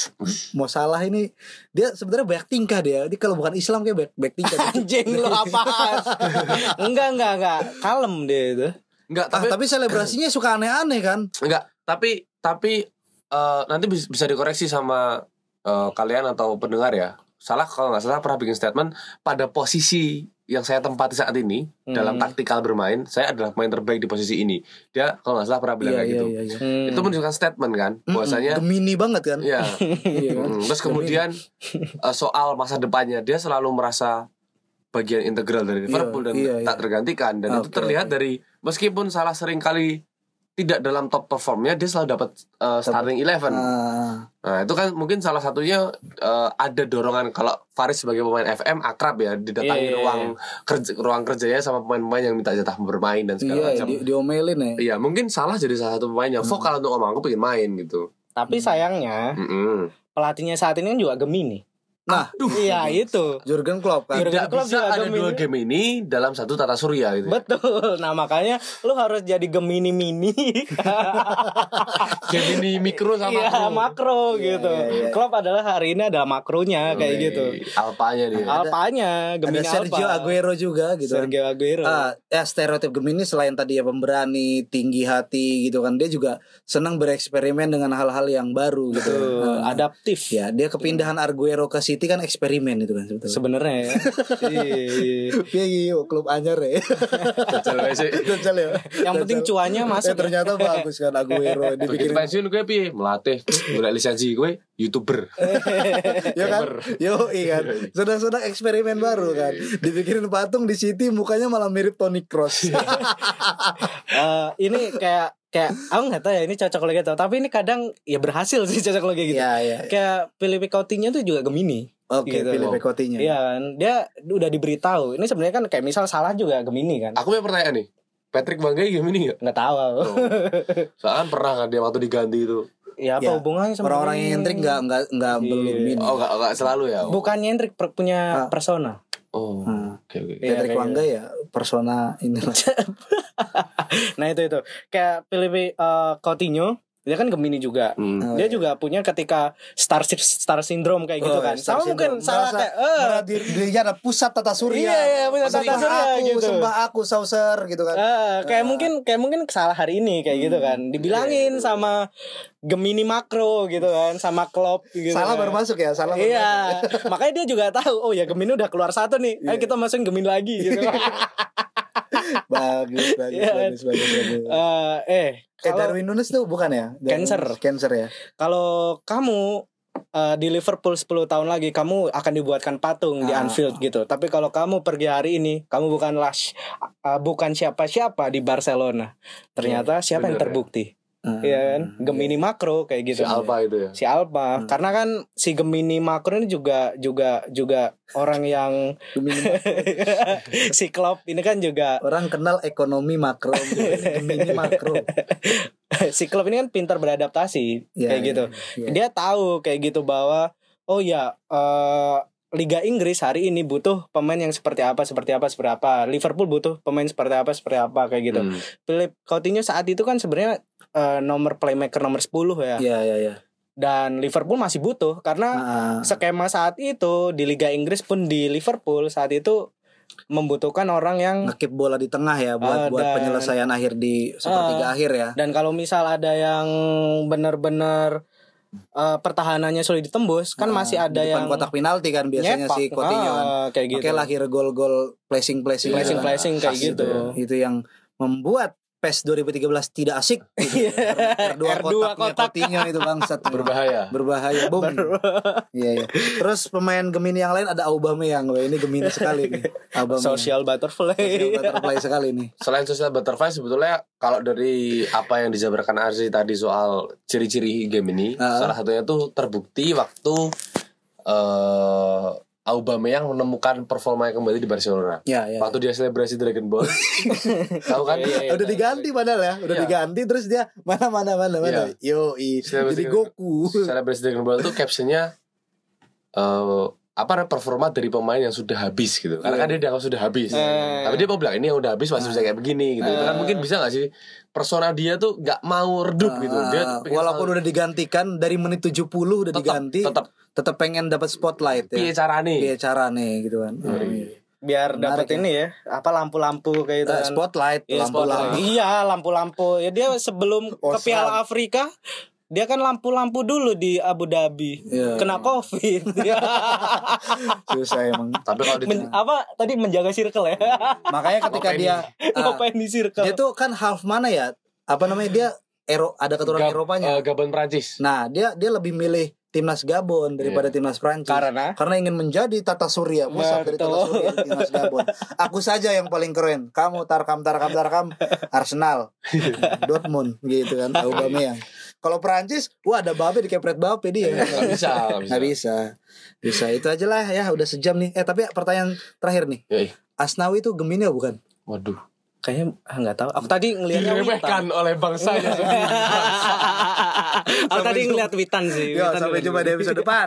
[LAUGHS] Mo Salah ini dia sebenarnya banyak tingkah dia. Dia kalau bukan Islam kayak banyak, banyak tingkah. anjing lu apaan [LAUGHS] enggak enggak enggak kalem dia itu Enggak, Ah, tapi tapi selebrasinya suka aneh-aneh kan. enggak, tapi tapi eh, nanti bis- bisa dikoreksi sama eh, kalian atau pendengar ya. Salah kalau nggak salah pernah bikin statement pada posisi yang saya tempati saat ini Hmm. dalam taktikal bermain, saya adalah pemain terbaik di posisi ini. Dia kalau nggak salah pernah bilang Iya kayak iya gitu. iya. iya. Hmm. Itu menunjukkan statement kan, bahwasanya Gemini banget kan? ya. [LAUGHS] Iya kan? Mm, Terus kemudian [LAUGHS] eh, soal masa depannya dia selalu merasa bagian integral dari Liverpool dan iya, tak iya. tergantikan dan itu Oke, terlihat oke. dari meskipun salah sering kali tidak dalam top performnya dia selalu dapat eh, starting eleven. Ah, Nah itu kan mungkin salah satunya eh, ada dorongan kalau Faris sebagai pemain FM akrab ya didatangi Iya, iya, ruang kerja ruang kerjanya sama pemain-pemain yang minta jatah bermain dan segala iya, macam. di, diomelin ya. Iya mungkin salah jadi salah satu pemain yang vokal untuk ngomong aku pengen main gitu. Tapi sayangnya Mm-mm. pelatihnya saat ini kan juga Gemini. Nah, Iya itu. Jurgen Klopp kan. Jurgen Tidak Klopp bisa juga ada Gemini. dua game ini dalam satu tata surya gitu. Betul. Nah makanya lu harus jadi Gemini mini. [LAUGHS] Gemini mikro sama Iya makro. makro Iya, gitu. iya, iya. Klopp adalah hari ini ada makronya kayak gitu. Alpanya dia. Alpanya Ada Gemini Sergio Alpha. Aguero juga gitu kan. Sergio Aguero. Ah, ya stereotip Gemini selain tadi ya pemberani, tinggi hati gitu kan. Dia juga senang bereksperimen dengan hal-hal yang baru gitu. Nah, adaptif ya, dia kepindahan Aguero ke City kan eksperimen itu kan sebetulnya. sebenarnya ya. Iya. Iya, iya, klub anyar ya. Jajal ya. Yang penting cuannya Eh, masuk. ya. ternyata bagus kan Aguero dipikirin pensiun gue piye? Melatih, golek lisensi gue youtuber. [LAUGHS] ya kan yo kan sedang-sedang eksperimen baru kan dipikirin patung di City mukanya malah mirip Toni Kroos [LAUGHS] Eh, ini kayak kayak aku nggak tahu ya ini cocok lagi atau tapi ini kadang ya berhasil sih [LAUGHS] cocok lagi gitu. Iya iya Kayak Felipe Coutinho tuh juga Gemini. oke Gitu. pilih Wow. Pekotinya Iya kan, dia udah diberitahu. Ini sebenarnya kan kayak misal salah juga Gemini kan. Aku punya pertanyaan nih. Patrick Banggai Gemini gak? Nggak tahu. aku. Oh. Soalnya kan pernah kan dia waktu diganti itu. Ya apa Ya, hubungannya sama orang-orang yang nyentrik nggak nggak nggak Iya. belum ini Oh gak, gak selalu ya? Bukan nyentrik per- punya Ah. persona. Oh Hmm. Oke oke. Iya, Patrick kayak Wangga ya persona inilah. [LAUGHS] Nah itu itu. Kayak Felipe eh, Coutinho dia kan Gemini juga. Hmm. Oh, Dia iya. juga punya ketika star star syndrome kayak gitu Oh, kan. Star Sama mungkin salah eh merasa diri- dirinya ada pusat tata surya Iya, iya, pusat tata surya aku, gitu. sembah aku sauser gitu kan Eh, kayak mungkin kayak mungkin salah hari ini kayak gitu kan. Dibilangin sama Gemini makro gitu kan, sama Klopp gitu. salah kan. baru masuk ya salah baru masuk. Iya, makanya dia juga tahu. Oh ya Gemini udah keluar satu nih. Ayo Iya. kita masukin Gemini lagi gitu. [LAUGHS] bagus bagus Iya. bagus bagus, bagus. Eh, eh, Eh, Darwin Nunes tuh bukan ya? Darwin Cancer. Cancer ya. kalau kamu eh, di Liverpool 10 tahun lagi kamu akan dibuatkan patung di Ah. Anfield gitu. Tapi kalau kamu pergi hari ini, kamu bukanlah eh, bukan siapa-siapa di Barcelona. Ternyata siapa yang bener ya. Ah. Iya kan? Gemini makro kayak gitu. Si Alpha itu ya. si Alpha Hmm. karena kan si Gemini makro ini juga juga juga orang yang [LAUGHS] si Klopp ini kan juga Orang kenal ekonomi makro, Gemini makro. [LAUGHS] si Klopp ini kan pintar beradaptasi Iya, kayak gitu iya. dia tahu kayak gitu bahwa oh ya eh, Liga Inggris hari ini butuh pemain yang seperti apa seperti apa seperti apa Liverpool butuh pemain seperti apa seperti apa kayak gitu Hmm. Philip Coutinho saat itu kan sebenarnya eh, nomor playmaker nomor 10 ya Iya, iya, iya. dan Liverpool masih butuh karena Ah, skema saat itu di Liga Inggris pun di Liverpool saat itu membutuhkan orang yang ngekip bola di tengah ya buat Ah, buat dan- penyelesaian akhir di sepertiga akhir ya. dan kalau misal ada yang benar-benar eh, pertahanannya sulit ditembus kan Ah, masih ada di depan yang kotak penalti kan biasanya nyepak. si Coutinho kan. Ah, kayak gitu. Oke lahir gol-gol flashing-flashing. Flashing gitu kan. kayak gitu. gitu ya. Itu yang membuat PES 2013 tidak asik. Gitu. R2, R2 kotaknya kotak. Coutinho itu bangsat. Berbahaya. Berbahaya. Boom. Iya, iya. Terus pemain Gemini yang lain ada Aubameyang. Wah, ini Gemini sekali nih. Aubameyang. Social butterfly. Social butterfly sekali nih. Selain social butterfly sebetulnya kalau dari apa yang dijabarkan Arzi tadi soal ciri-ciri game ini, Ah. salah satunya tuh terbukti waktu eh Aubameyang menemukan performa yang kembali di Barcelona. Ya, ya. Waktu dia selebrasi Dragon Ball. [LAUGHS] Tahu kan? Iya, iya, udah diganti padahal ya, udah Iya. diganti terus dia mana mana mana mana. Yo, i. Jadi Goku. Selebrasi Dragon Ball tuh captionnya eh apa performa dari pemain yang sudah habis gitu. Karena kan dia dianggap sudah habis. Eh. Tapi dia mau bilang ini yang udah habis masih bisa kayak begini gitu. Itu kan mungkin bisa gak sih persona dia tuh nggak mau redup gitu. Dia Ah, walaupun udah digantikan dari menit 70 udah Tetap- diganti, tetap. tetap pengen dapat spotlight ya. piye carane? Piye carane gitu kan. Oh, iya. Biar dapat ya. ini ya, apa lampu-lampu kayak gitu Eh, kan. spotlight, Iya, lampu-lampu. Iya, lampu-lampu. Ya dia sebelum ke Osram. Piala Afrika dia kan lampu-lampu dulu di Abu Dhabi. Iya. Kena Covid. [LAUGHS] Susah emang. Tapi kalau di Men- apa tadi menjaga circle ya? Makanya ketika Ngapain dia [LAUGHS] ah, Ngapain di circle? dia tuh kan half mana ya? Apa namanya dia Ero ada keturunan Gab- Eropanya. eh, Gabon Prancis. Nah, dia dia lebih milih timnas Gabon daripada timnas Prancis. Karena? karena ingin menjadi tata surya pusat dari tata surya timnas Gabon. Aku saja yang paling keren. Kamu tarkam tarkam tarkam Arsenal, [LAUGHS] Dortmund gitu kan. Aubameyang. Kalau Prancis, wah ada Bape dikepret Bape dia. Gak bisa, gak bisa. Nggak bisa. Bisa itu aja lah ya udah sejam nih. Eh tapi pertanyaan terakhir nih. Yoi. Asnawi itu Gemini bukan? Waduh. Kayaknya ah, nggak tahu. Aku tadi ngelihatnya Diremehkan oleh bangsanya sendiri. [LAUGHS] Aku tadi ngeliat Witan sih. Yo, Witan sampai jumpa di episode depan.